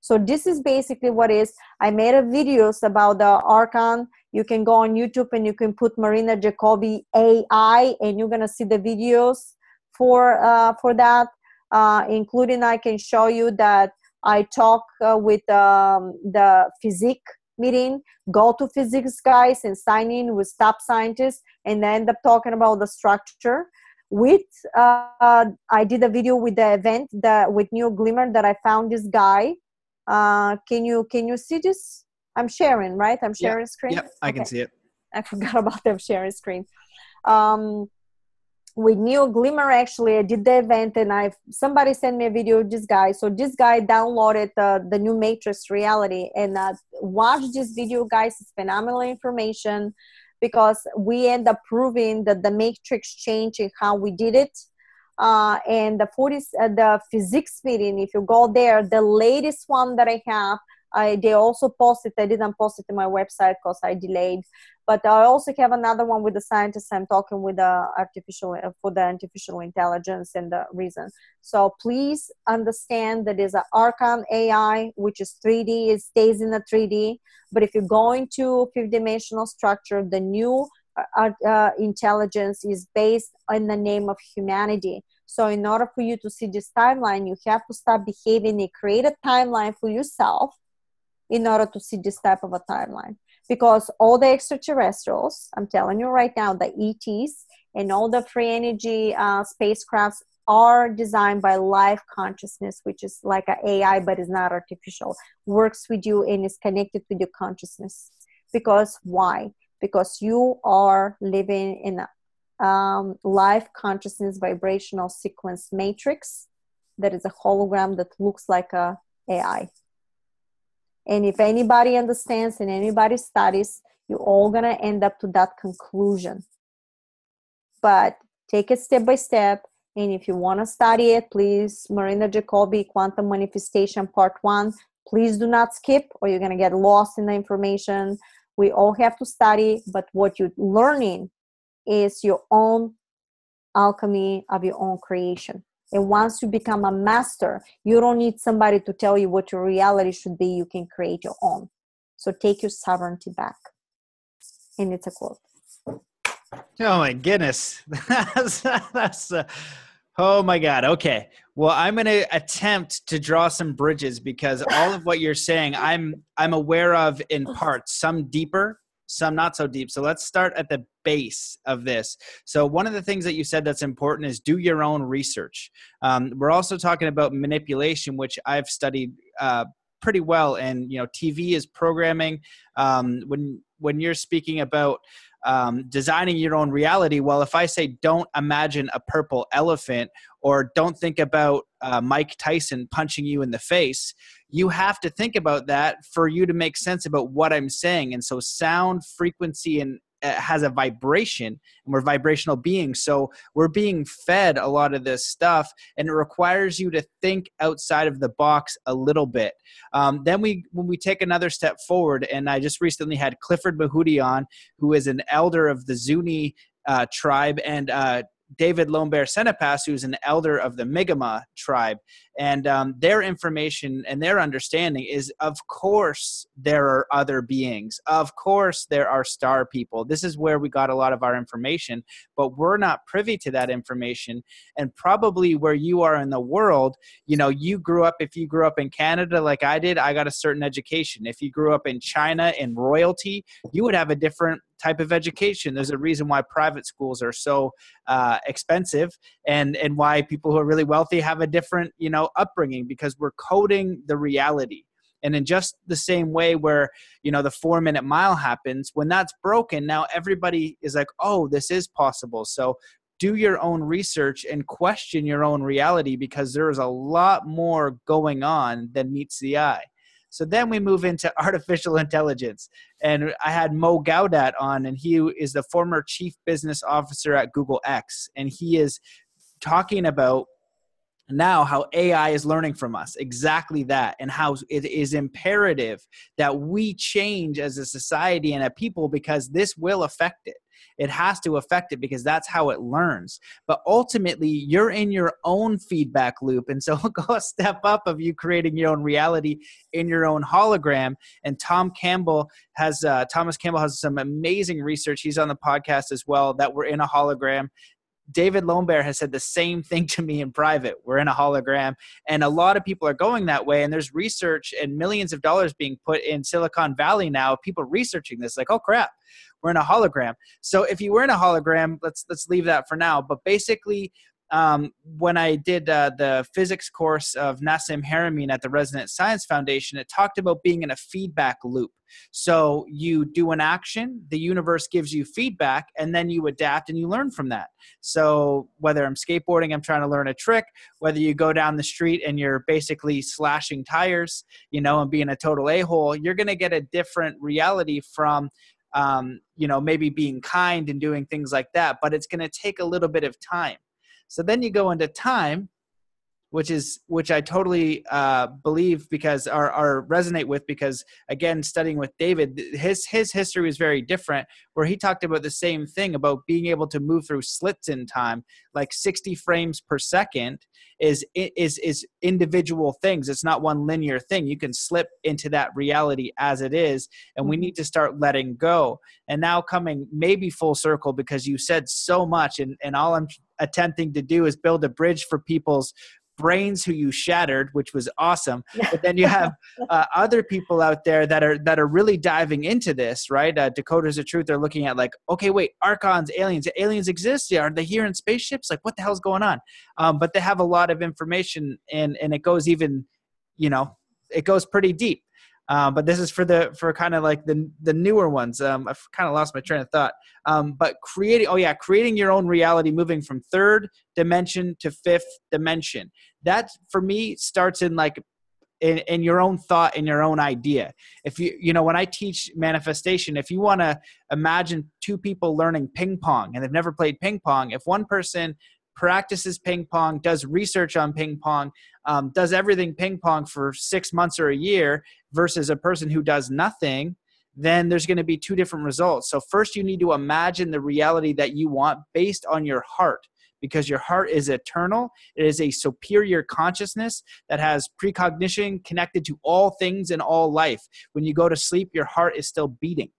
So this is basically what is i made a videos about the archon. You can go on youtube and you can put marina jacobi ai and you're gonna see the videos for uh, for that uh, including i can show you that i talk uh, with um, the physique meeting go to physics guys and sign in with top scientists and end up talking about the structure with uh, i did a video with the event that with new glimmer that i found this guy. Uh, can you can you see this? I'm sharing right? I'm sharing yep. screen? Yep i okay. can see it. I forgot about the sharing screen. Um, with Neo Glimmer actually I did the event and I somebody sent me a video of this guy. So this guy downloaded uh, the new Matrix reality and uh, watch this video guys. It's phenomenal information because we end up proving that the Matrix changed in how we did it. Uh, and the 40 uh, the physics meeting if you go there the latest one that I have I, they also posted i didn't post it in my website because i delayed. But i also have another one with the scientists i'm talking with the artificial uh, for the artificial intelligence and the reason. So please understand that there's an archon ai which is 3d it stays in the 3d but if you go into fifth dimensional structure the new uh, uh, intelligence is based in the name of humanity. So, in order for you to see this timeline, you have to start behaving a create a timeline for yourself in order to see this type of a timeline. Because all the extraterrestrials, I'm telling you right now, the ETs and all the free energy uh, spacecrafts are designed by life consciousness, which is like an AI, but is not artificial, works with you and is connected with your consciousness. Because why? Because you are living in a um, live consciousness vibrational sequence matrix that is a hologram that looks like a AI. And if anybody understands and anybody studies, you're all gonna end up to that conclusion. But take it step by step and if you want to study it, please, Marina Jacobi, Quantum Manifestation Part 1, please do not skip or you're going to get lost in the information. We all have to study, but what you're learning is your own alchemy of your own creation. And once you become a master, you don't need somebody to tell you what your reality should be. You can create your own. So take your sovereignty back. And it's a quote. Oh my goodness. that's, that's uh, Oh my God. Okay. Well, I'm going to attempt to draw some bridges because all of what you're saying, I'm I'm aware of in parts. Some deeper, some not so deep. So let's start at the base of this. So one of the things that you said that's important is do your own research. Um, we're also talking about manipulation, which I've studied uh, pretty well. And you know, TV is programming. Um, when when you're speaking about um, designing your own reality. Well, if I say don't imagine a purple elephant or don't think about uh, Mike Tyson punching you in the face, you have to think about that for you to make sense about what I'm saying. And so, sound, frequency, and has a vibration and we're vibrational beings. So we're being fed a lot of this stuff and it requires you to think outside of the box a little bit. Um, then we when we take another step forward and i just recently had Clifford Mahooty on who is an elder of the zuni uh, tribe and uh, David Lonebear Senepas, who's an elder of the Mi'kmaq tribe. And um, their information and their understanding is of course, there are other beings. Of course, there are star people. This is where we got a lot of our information, but we're not privy to that information. And probably where you are in the world, you know, you grew up, if you grew up in Canada like I did, I got a certain education. If you grew up in China in royalty, you would have a different type of education. There's a reason why private schools are so uh, expensive, and and why people who are really wealthy have a different you know upbringing because we're coding the reality. And in just the same way where you know the four minute mile happens, when that's broken, now everybody is like, oh, this is possible. So do your own research and question your own reality because there is a lot more going on than meets the eye. So then we move into artificial intelligence. And I had Mo Gawdat on, and he is the former chief business officer at Google X. And he is talking about now how AI is learning from us exactly that, and how it is imperative that we change as a society and a people because this will affect it. It has to affect it because that's how it learns. But ultimately, you're in your own feedback loop. And so go a step up of you creating your own reality in your own hologram. And Tom Campbell has, uh, Thomas Campbell has some amazing research. He's on the podcast as well that we're in a hologram. David Lonebear has said the same thing to me in private. We're in a hologram, and a lot of people are going that way. And there's research and millions of dollars being put in Silicon Valley now. People researching this, like, oh crap, we're in a hologram. So if you were in a hologram, let's let's leave that for now. But basically, um, when I did uh, the physics course of Nassim Haramein at the Resonance Science Foundation, it talked about being in a feedback loop. So you do an action, the universe gives you feedback, and then you adapt and you learn from that. So whether I'm skateboarding, I'm trying to learn a trick, whether you go down the street and you're basically slashing tires, you know, and being a total a hole, you're going to get a different reality from um, you know, maybe being kind and doing things like that, but it's going to take a little bit of time. So then you go into time, which is which I totally uh, believe because or, or resonate with because again studying with David his his history was very different where he talked about the same thing about being able to move through slits in time like 60 frames per second is is is individual things. It's not one linear thing. You can slip into that reality as it is and we mm-hmm. need to start letting go. And now coming maybe full circle because you said so much and and all I'm attempting to do is build a bridge for people's brains who you shattered which was awesome. But then you have uh, other people out there that are that are really diving into this right? Uh, decoders of truth. They're looking at like okay wait archons aliens aliens exist? Yeah, are they here in spaceships? Like what the hell's going on? Um, but they have a lot of information and and it goes even you know it goes pretty deep um, but this is for the for kind of like the the newer ones. Um, I've kind of lost my train of thought. Um, but creating, oh yeah, creating your own reality, moving from third dimension to fifth dimension. That for me starts in like in, in your own thought in your own idea if you you know when i teach manifestation if you want to imagine two people learning ping pong and they've never played ping pong if one person practices ping pong, does research on ping pong, um, does everything ping pong for six months or a year versus a person who does nothing, then there's going to be two different results. So, first, you need to imagine the reality that you want based on your heart because your heart is eternal. It is a superior consciousness that has precognition connected to all things in all life. When you go to sleep, your heart is still beating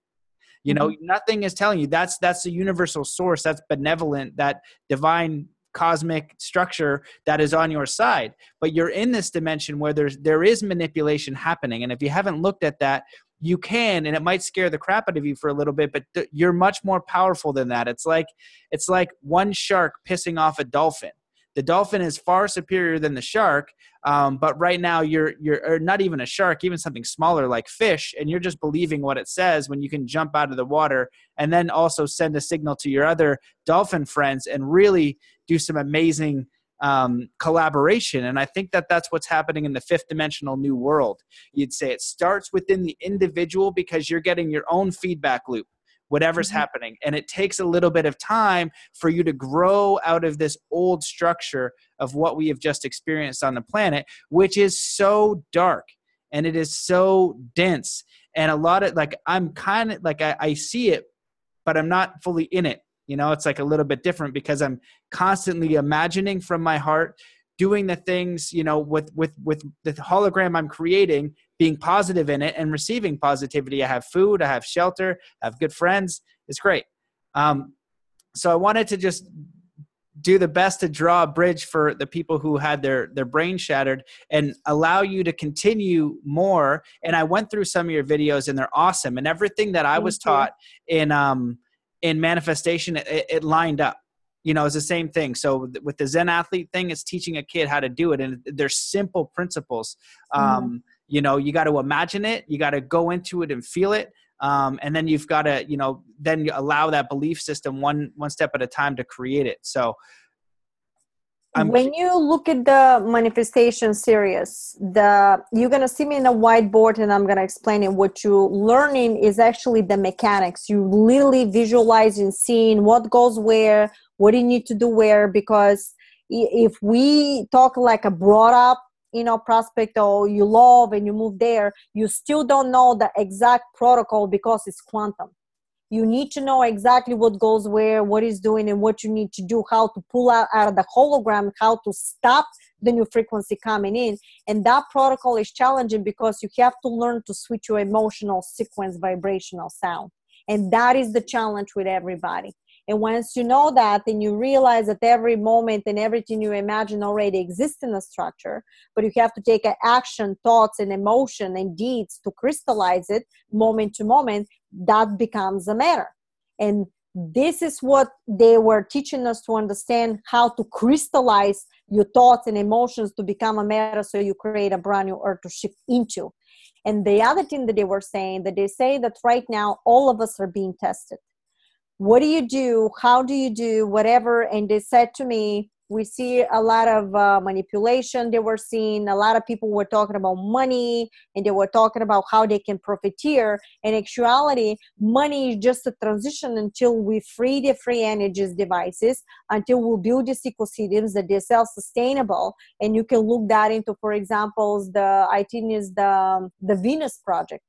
you know mm-hmm. nothing is telling you that's that's the universal source that's benevolent that divine cosmic structure that is on your side but you're in this dimension where there's there is manipulation happening. And if you haven't looked at that you can and it might scare the crap out of you for a little bit but th- you're much more powerful than that. It's like it's like one shark pissing off a dolphin. The dolphin is far superior than the shark um, but right now you're you're not even a shark even something smaller like fish and you're just believing what it says when you can jump out of the water and then also send a signal to your other dolphin friends and really do some amazing um, collaboration. And i think that that's what's happening in the fifth dimensional new world. You'd say it starts within the individual because you're getting your own feedback loop whatever's mm-hmm. happening. And it takes a little bit of time for you to grow out of this old structure of what we have just experienced on the planet, which is so dark and it is so dense. And a lot of like, I'm kind of like, I, I see it, but I'm not fully in it. You know, it's like a little bit different because I'm constantly imagining from my heart doing the things you know with with with the hologram i'm creating being positive in it and receiving positivity. I have food i have shelter i have good friends. It's great. Um, so i wanted to just do the best to draw a bridge for the people who had their their brain shattered and allow you to continue more. And i went through some of your videos and they're awesome. And everything that i was taught in um in manifestation it, it lined up. You know, it's the same thing. So with the Zen athlete thing, it's teaching a kid how to do it, and they're simple principles. Mm-hmm. You know, you got to imagine it, you got to go into it and feel it, um, and then you've got to, you know, then you allow that belief system one one step at a time to create it. So. I'm, when you look at the manifestation series, the you're gonna see me in a whiteboard, and I'm gonna explain it. What you're learning is actually the mechanics. You literally visualizing, seeing what goes where, what do you need to do where because if we talk like a brought up you know prospect or you love and you move there you still don't know the exact protocol because it's quantum. You need to know exactly what goes where what is doing and what you need to do how to pull out, out of the hologram how to stop the new frequency coming in. And that protocol is challenging because you have to learn to switch your emotional sequence vibrational sound. And that is the challenge with everybody and once you know that, then you realize that every moment and everything you imagine already exists in a structure, but you have to take action, thoughts, and emotion and deeds to crystallize it moment to moment. That becomes a matter. And this is what they were teaching us to understand how to crystallize your thoughts and emotions to become a matter so you create a brand new earth to shift into. And the other thing that they were saying that they say that right now all of us are being tested what do you do? How do you do? Whatever. And they said to me we see a lot of uh, manipulation. They were seeing a lot of people were talking about money and they were talking about how they can profiteer. In actuality money is just a transition until we free the free energies devices until we build these ecosystems that they're self-sustainable. And you can look that into for example the i think is the um, the venus project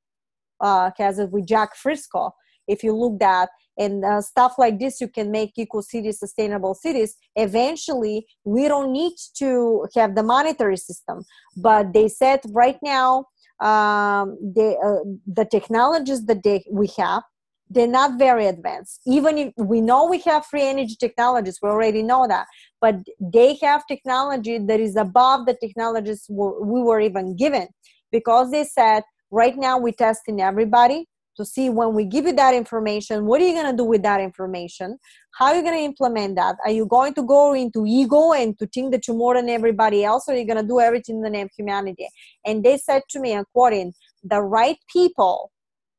uh has it with Jacque Fresco if you look at and uh, stuff like this you can make eco cities sustainable cities. Eventually we don't need to have the monetary system but they said right now um, they, uh, the technologies that they, we have they're not very advanced. Even if we know we have free energy technologies we already know that but they have technology that is above the technologies we were even given because they said right now we're testing everybody to see when we give you that information what are you going to do with that information? How are you going to implement that? Are you going to go into ego and to think that you're more than everybody else or are you going to do everything in the name of humanity? And they said to me i'm quoting the right people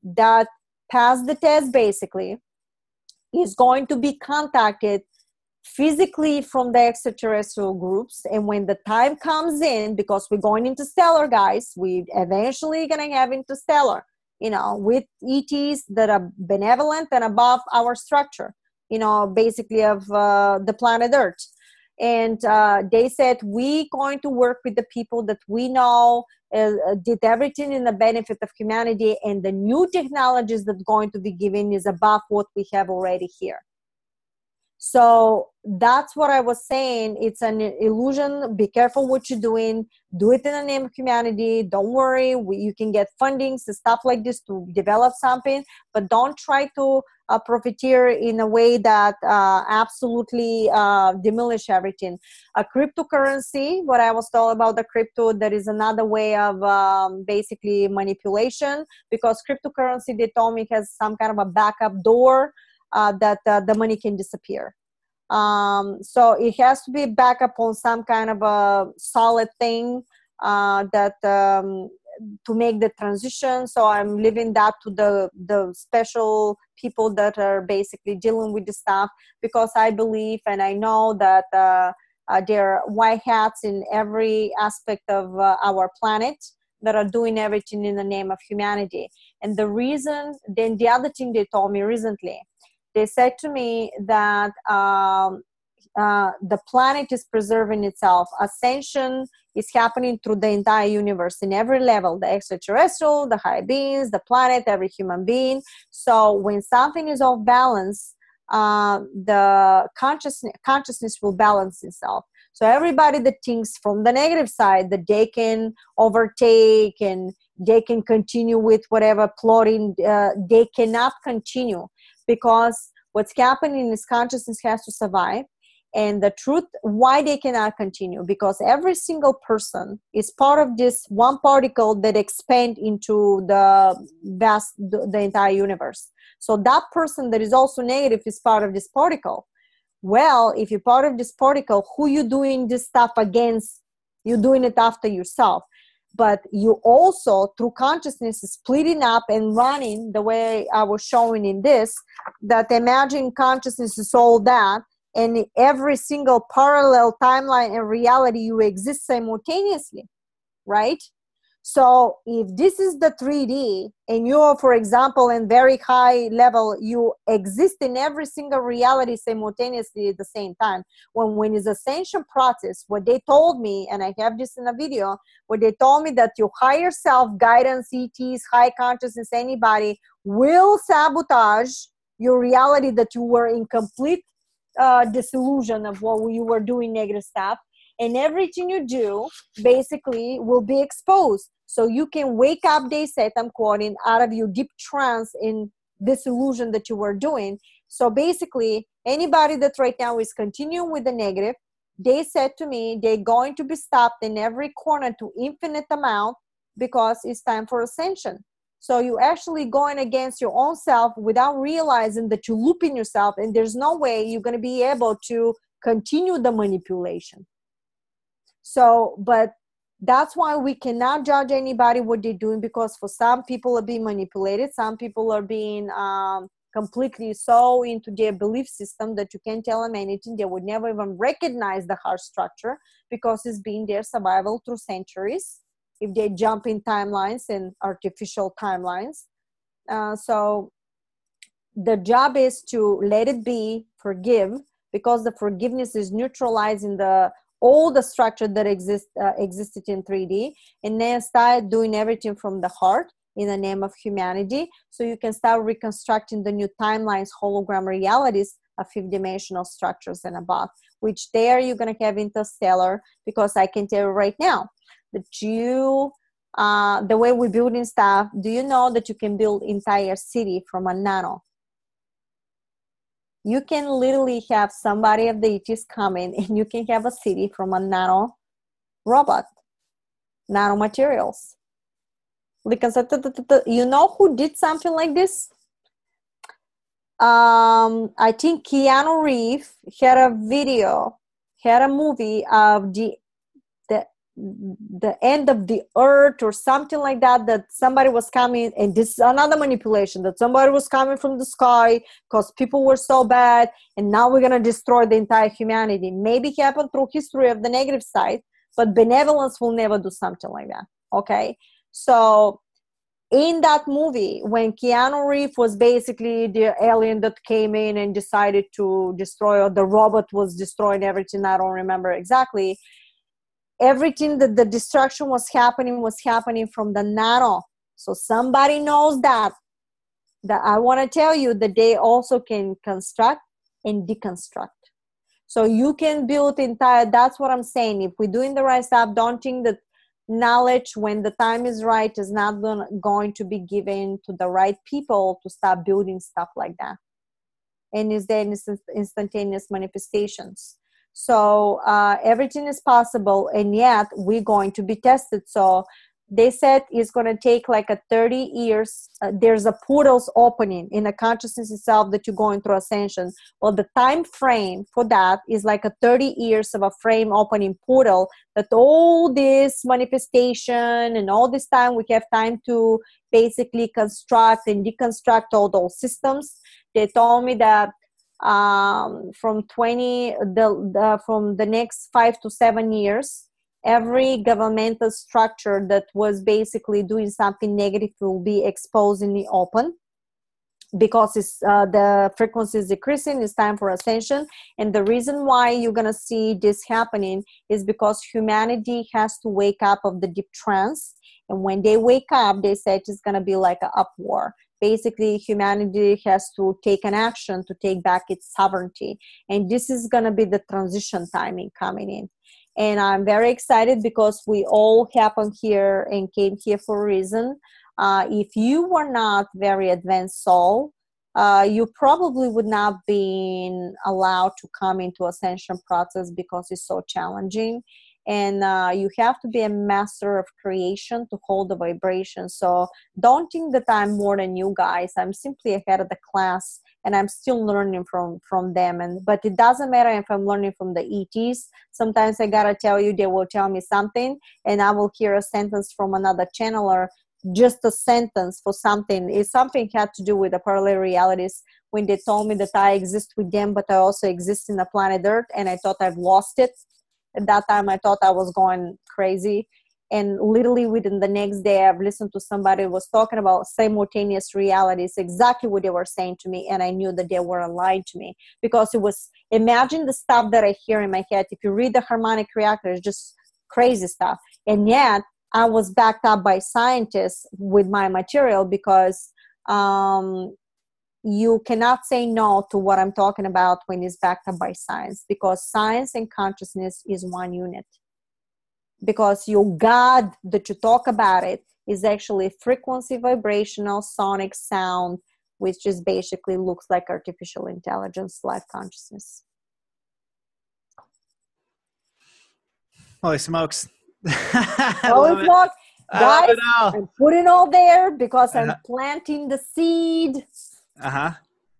that pass the test basically is going to be contacted physically from the extraterrestrial groups. And when the time comes in because we're going into stellar guys we eventually gonna have interstellar you know with ets that are benevolent and above our structure you know basically of uh, the planet earth. And uh, they said we going to work with the people that we know uh, did everything in the benefit of humanity and the new technologies that going to be given is above what we have already here so that's what i was saying. It's an illusion. Be careful what you're doing. Do it in the name of humanity. Don't worry. We, you can get funding and stuff like this to develop something. But don't try to uh, profiteer in a way that uh, absolutely uh, demolish everything. A cryptocurrency what i was told about the crypto there is another way of um, basically manipulation because cryptocurrency they told me has some kind of a backup door that uh, the money can disappear. Um, so it has to be back up on some kind of a solid thing uh, that um, to make the transition. So I'm leaving that to the the special people that are basically dealing with the stuff because I believe and I know that. Uh, uh, there are white hats in every aspect of uh, our planet that are doing everything in the name of humanity. And the reason, then the other thing they told me recently, they said to me that um, uh, the planet is preserving itself. Ascension is happening through the entire universe in every level the extraterrestrial, the high beings, the planet, every human being. So when something is off balance, uh, the consciousness, consciousness will balance itself. So everybody that thinks from the negative side that they can overtake and they can continue with whatever plotting, uh, they cannot continue because what's happening is consciousness has to survive and the truth why they cannot continue because every single person is part of this one particle that expand into the vast the, the entire universe. So that person that is also negative is part of this particle. Well if you're part of this particle who you doing this stuff against? You're doing it after yourself but you also through consciousness splitting up and running the way i was showing in this that imagine consciousness is all that and every single parallel timeline and reality you exist simultaneously right so if this is the 3d and you're for example in very high level you exist in every single reality simultaneously at the same time. When when is ascension process what they told me and i have this in a video where they told me that your higher self guidance ets high consciousness anybody will sabotage your reality that you were in complete uh, disillusion of what you were doing negative stuff. And everything you do basically will be exposed so you can wake up they said i'm quoting out of your deep trance in this illusion that you were doing. So basically anybody that right now is continuing with the negative they said to me they're going to be stopped in every corner to infinite amount because it's time for ascension. So you're actually going against your own self without realizing that you're looping yourself and there's no way you're going to be able to continue the manipulation. So but that's why we cannot judge anybody what they're doing because for some people are being manipulated some people are being um, completely so into their belief system that you can't tell them anything. They would never even recognize the heart structure because it's been their survival through centuries. If they jump in timelines and artificial timelines, uh, so the job is to let it be, forgive, because the forgiveness is neutralizing the all the structure that exist uh, existed in 3D, and then start doing everything from the heart in the name of humanity. So you can start reconstructing the new timelines, hologram realities of fifth dimensional structures and above, which there you're going to have interstellar because I can tell you right now that you, uh, the way we're building stuff, do you know that you can build entire city from a nano? You can literally have somebody of the ETs coming and you can have a city from a nano robot, nano materials you know who did something like this? Um, I think Keanu Reeves had a video, had a movie of the the end of the earth or something like that. That somebody was coming, and this is another manipulation. That somebody was coming from the sky because people were so bad, and now we're gonna destroy the entire humanity. Maybe it happened through history of the negative side, but benevolence will never do something like that. Okay, so in that movie, when Keanu Reeves was basically the alien that came in and decided to destroy, or the robot was destroying everything, I don't remember exactly. Everything that the destruction was happening was happening from the nano. So somebody knows that. That I want to tell you that they also can construct and deconstruct. So you can build entire. That's what I'm saying. If we're doing the right stuff, don't think that knowledge when the time is right is not going to be given to the right people to start building stuff like that and is there instantaneous manifestations so uh, everything is possible and yet we're going to be tested. So they said it's going to take like a 30 years uh, there's a portals opening in the consciousness itself that you're going through ascension. Well the time frame for that is like a 30 years of a frame opening portal that all this manifestation and all this time we have time to basically construct and deconstruct all those systems. They told me that um, from 20 the, the from the next five to seven years every governmental structure that was basically doing something negative will be exposed in the open because it's uh, the frequency is decreasing it's time for ascension. And the reason why you're going to see this happening is because humanity has to wake up of the deep trance. And when they wake up they said it's going to be like an up war basically humanity has to take an action to take back its sovereignty. And this is going to be the transition timing coming in. And i'm very excited because we all happened here and came here for a reason. Uh, if you were not very advanced soul uh, you probably would not been allowed to come into ascension process because it's so challenging and uh, you have to be a master of creation to hold the vibration. So don't think that i'm more than you guys. I'm simply ahead of the class and i'm still learning from from them. And but it doesn't matter if i'm learning from the ets sometimes i gotta tell you they will tell me something and i will hear a sentence from another channeler just a sentence for something. If something had to do with the parallel realities when they told me that i exist with them but i also exist in the planet earth and i thought i've lost it at that time i thought i was going crazy. And literally within the next day i've listened to somebody was talking about simultaneous realities exactly what they were saying to me. And i knew that they were aligned to me. Because it was imagine the stuff that i hear in my head. If you read the harmonic reactor it's just crazy stuff. And yet i was backed up by scientists with my material because um, you cannot say no to what i'm talking about when it's backed up by science because science and consciousness is one unit. Because your god that you talk about it is actually frequency vibrational sonic sound which just basically looks like artificial intelligence life consciousness. Holy smokes. Holy smokes. Guys i'm putting all there because i'm uh-huh. planting the seed uh-huh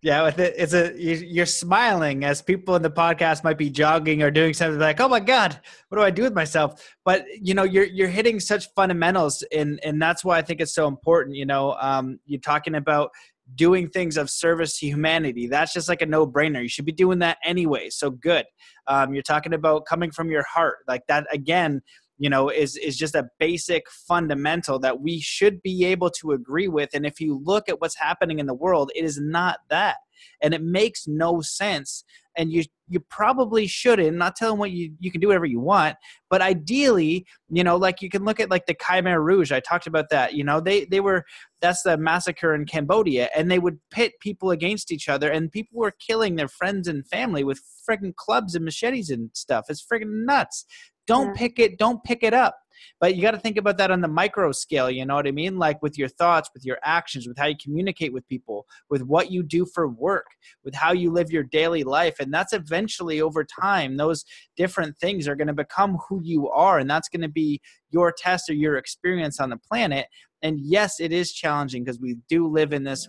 yeah, with it, it's a you're smiling as people in the podcast might be jogging or doing something like, "Oh my god, what do I do with myself?" But you know, you're you're hitting such fundamentals, and and that's why I think it's so important. You know, um, you're talking about doing things of service to humanity. That's just like a no brainer. You should be doing that anyway. So good. Um, you're talking about coming from your heart. Like that, again, you know is is just a basic fundamental that we should be able to agree with. And if you look at what's happening in the world it is not that. And it makes no sense. And you you probably shouldn't. Not telling what you you can do whatever you want. But ideally you know like you can look at like the khmer rouge. I talked about that. You know they they were that's the massacre in cambodia. And they would pit people against each other. And people were killing their friends and family with freaking clubs and machetes and stuff. It's freaking nuts don't yeah. pick it don't pick it up. But you got to think about that on the micro scale you know what i mean? Like with your thoughts with your actions with how you communicate with people with what you do for work with how you live your daily life and that's eventually over time those different things are going to become who you are and that's going to be your test or your experience on the planet. And yes it is challenging because we do live in this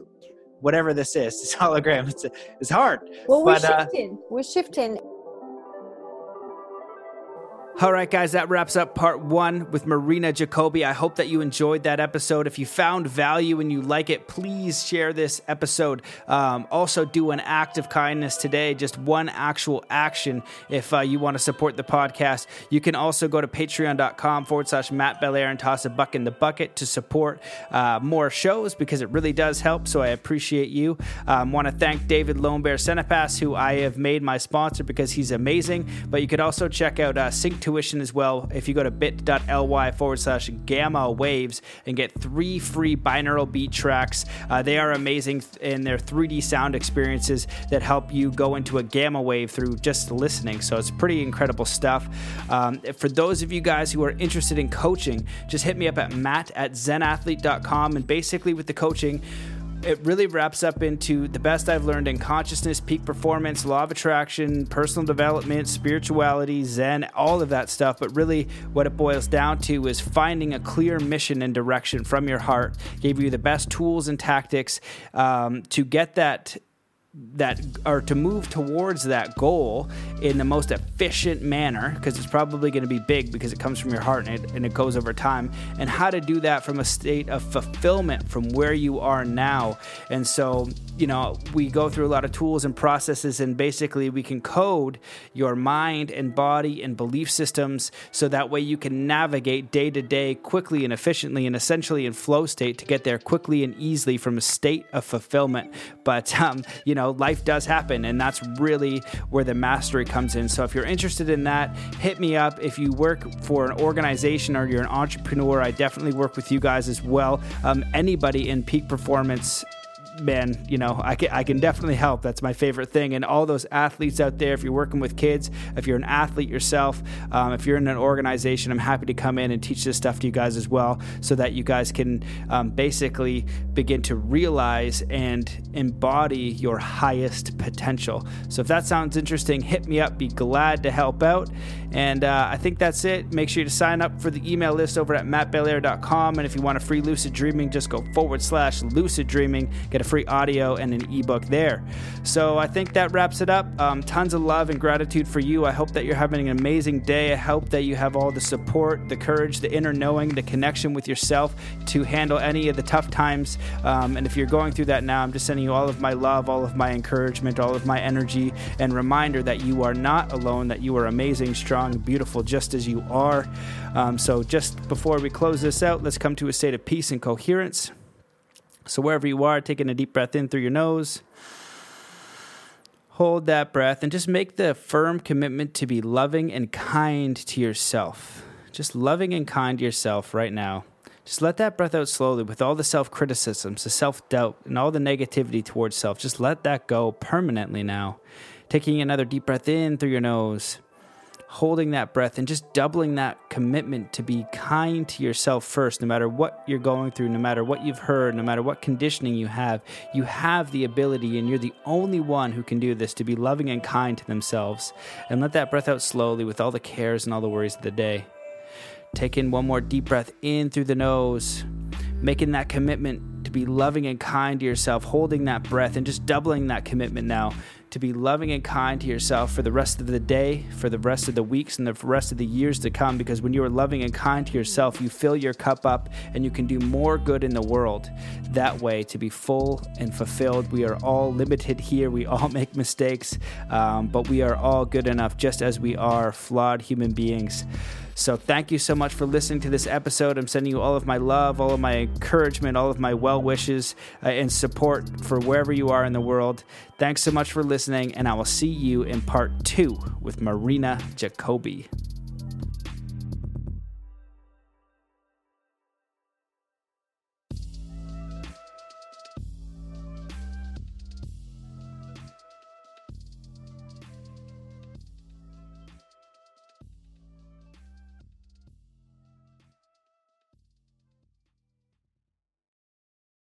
whatever this is this hologram it's, it's hard. Well we're but, uh, shifting uh, we're shifting all right, guys, that wraps up part one with Marina Jacobi. I hope that you enjoyed that episode. If you found value and you like it, please share this episode. Um, also, do an act of kindness today, just one actual action if uh, you want to support the podcast. You can also go to patreon.com forward slash Matt Belair and toss a buck in the bucket to support uh, more shows because it really does help. So I appreciate you. Um, want to thank David Lonebear Cinepass, who I have made my sponsor because he's amazing. But you could also check out uh, Sync tuition as well if you go to bit.ly forward slash gamma waves and get three free binaural beat tracks. Uh, they are amazing in their 3D sound experiences that help you go into a gamma wave through just listening. So it's pretty incredible stuff. Um, for those of you guys who are interested in coaching, just hit me up at matt at zenathlete.com. And basically, with the coaching, it really wraps up into the best I've learned in consciousness, peak performance, law of attraction, personal development, spirituality, Zen, all of that stuff. But really, what it boils down to is finding a clear mission and direction from your heart. Gave you the best tools and tactics um, to get that that or to move towards that goal in the most efficient manner because it's probably going to be big because it comes from your heart and it, and it goes over time and how to do that from a state of fulfillment from where you are now. And so you know we go through a lot of tools and processes and basically we can code your mind and body and belief systems so that way you can navigate day to day quickly and efficiently and essentially in flow state to get there quickly and easily from a state of fulfillment. But um, you know know, life does happen, and that's really where the mastery comes in. So if you're interested in that, hit me up. If you work for an organization or you're an entrepreneur, I definitely work with you guys as well. Um, anybody in peak performance man, you know, I can, I can definitely help. That's my favorite thing. And all those athletes out there, if you're working with kids, if you're an athlete yourself, um, if you're in an organization, I'm happy to come in and teach this stuff to you guys as well so that you guys can um, basically begin to realize and embody your highest potential. So if that sounds interesting, hit me up. Be glad to help out. And uh, I think that's it. Make sure to sign up for the email list over at mattbelair.com. And if you want a free lucid dreaming, just go forward slash lucid dreaming. Get a free audio and an ebook there. So I think that wraps it up. Um, tons of love and gratitude for you. I hope that you're having an amazing day. I hope that you have all the support, the courage, the inner knowing, the connection with yourself to handle any of the tough times. Um, and if you're going through that now, I'm just sending you all of my love, all of my encouragement, all of my energy, and reminder that you are not alone, that you are amazing, strong, beautiful, just as you are. Um, so just before we close this out, let's come to a state of peace and coherence. So, wherever you are, taking a deep breath in through your nose, hold that breath and just make the firm commitment to be loving and kind to yourself. Just loving and kind to yourself right now. Just let that breath out slowly with all the self criticisms, the self doubt, and all the negativity towards self. Just let that go permanently now. Taking another deep breath in through your nose holding that breath and just doubling that commitment to be kind to yourself first, no matter what you're going through, no matter what you've heard, no matter what conditioning you have. You have the ability, and you're the only one who can do this, to be loving and kind to themselves. And let that breath out slowly with all the cares and all the worries of the day. Take in one more deep breath in through the nose, making that commitment to be loving and kind to yourself, holding that breath, and just doubling that commitment now to be loving and kind to yourself for the rest of the day, for the rest of the weeks, and the rest of the years to come. Because when you are loving and kind to yourself, you fill your cup up and you can do more good in the world that way to be full and fulfilled. We are all limited here, we all make mistakes, um, but we are all good enough just as we are flawed human beings. So thank you so much for listening to this episode. I'm sending you all of my love, all of my encouragement, all of my well wishes uh, and support for wherever you are in the world. Thanks so much for listening, and I will see you in part two with Marina Jacobi.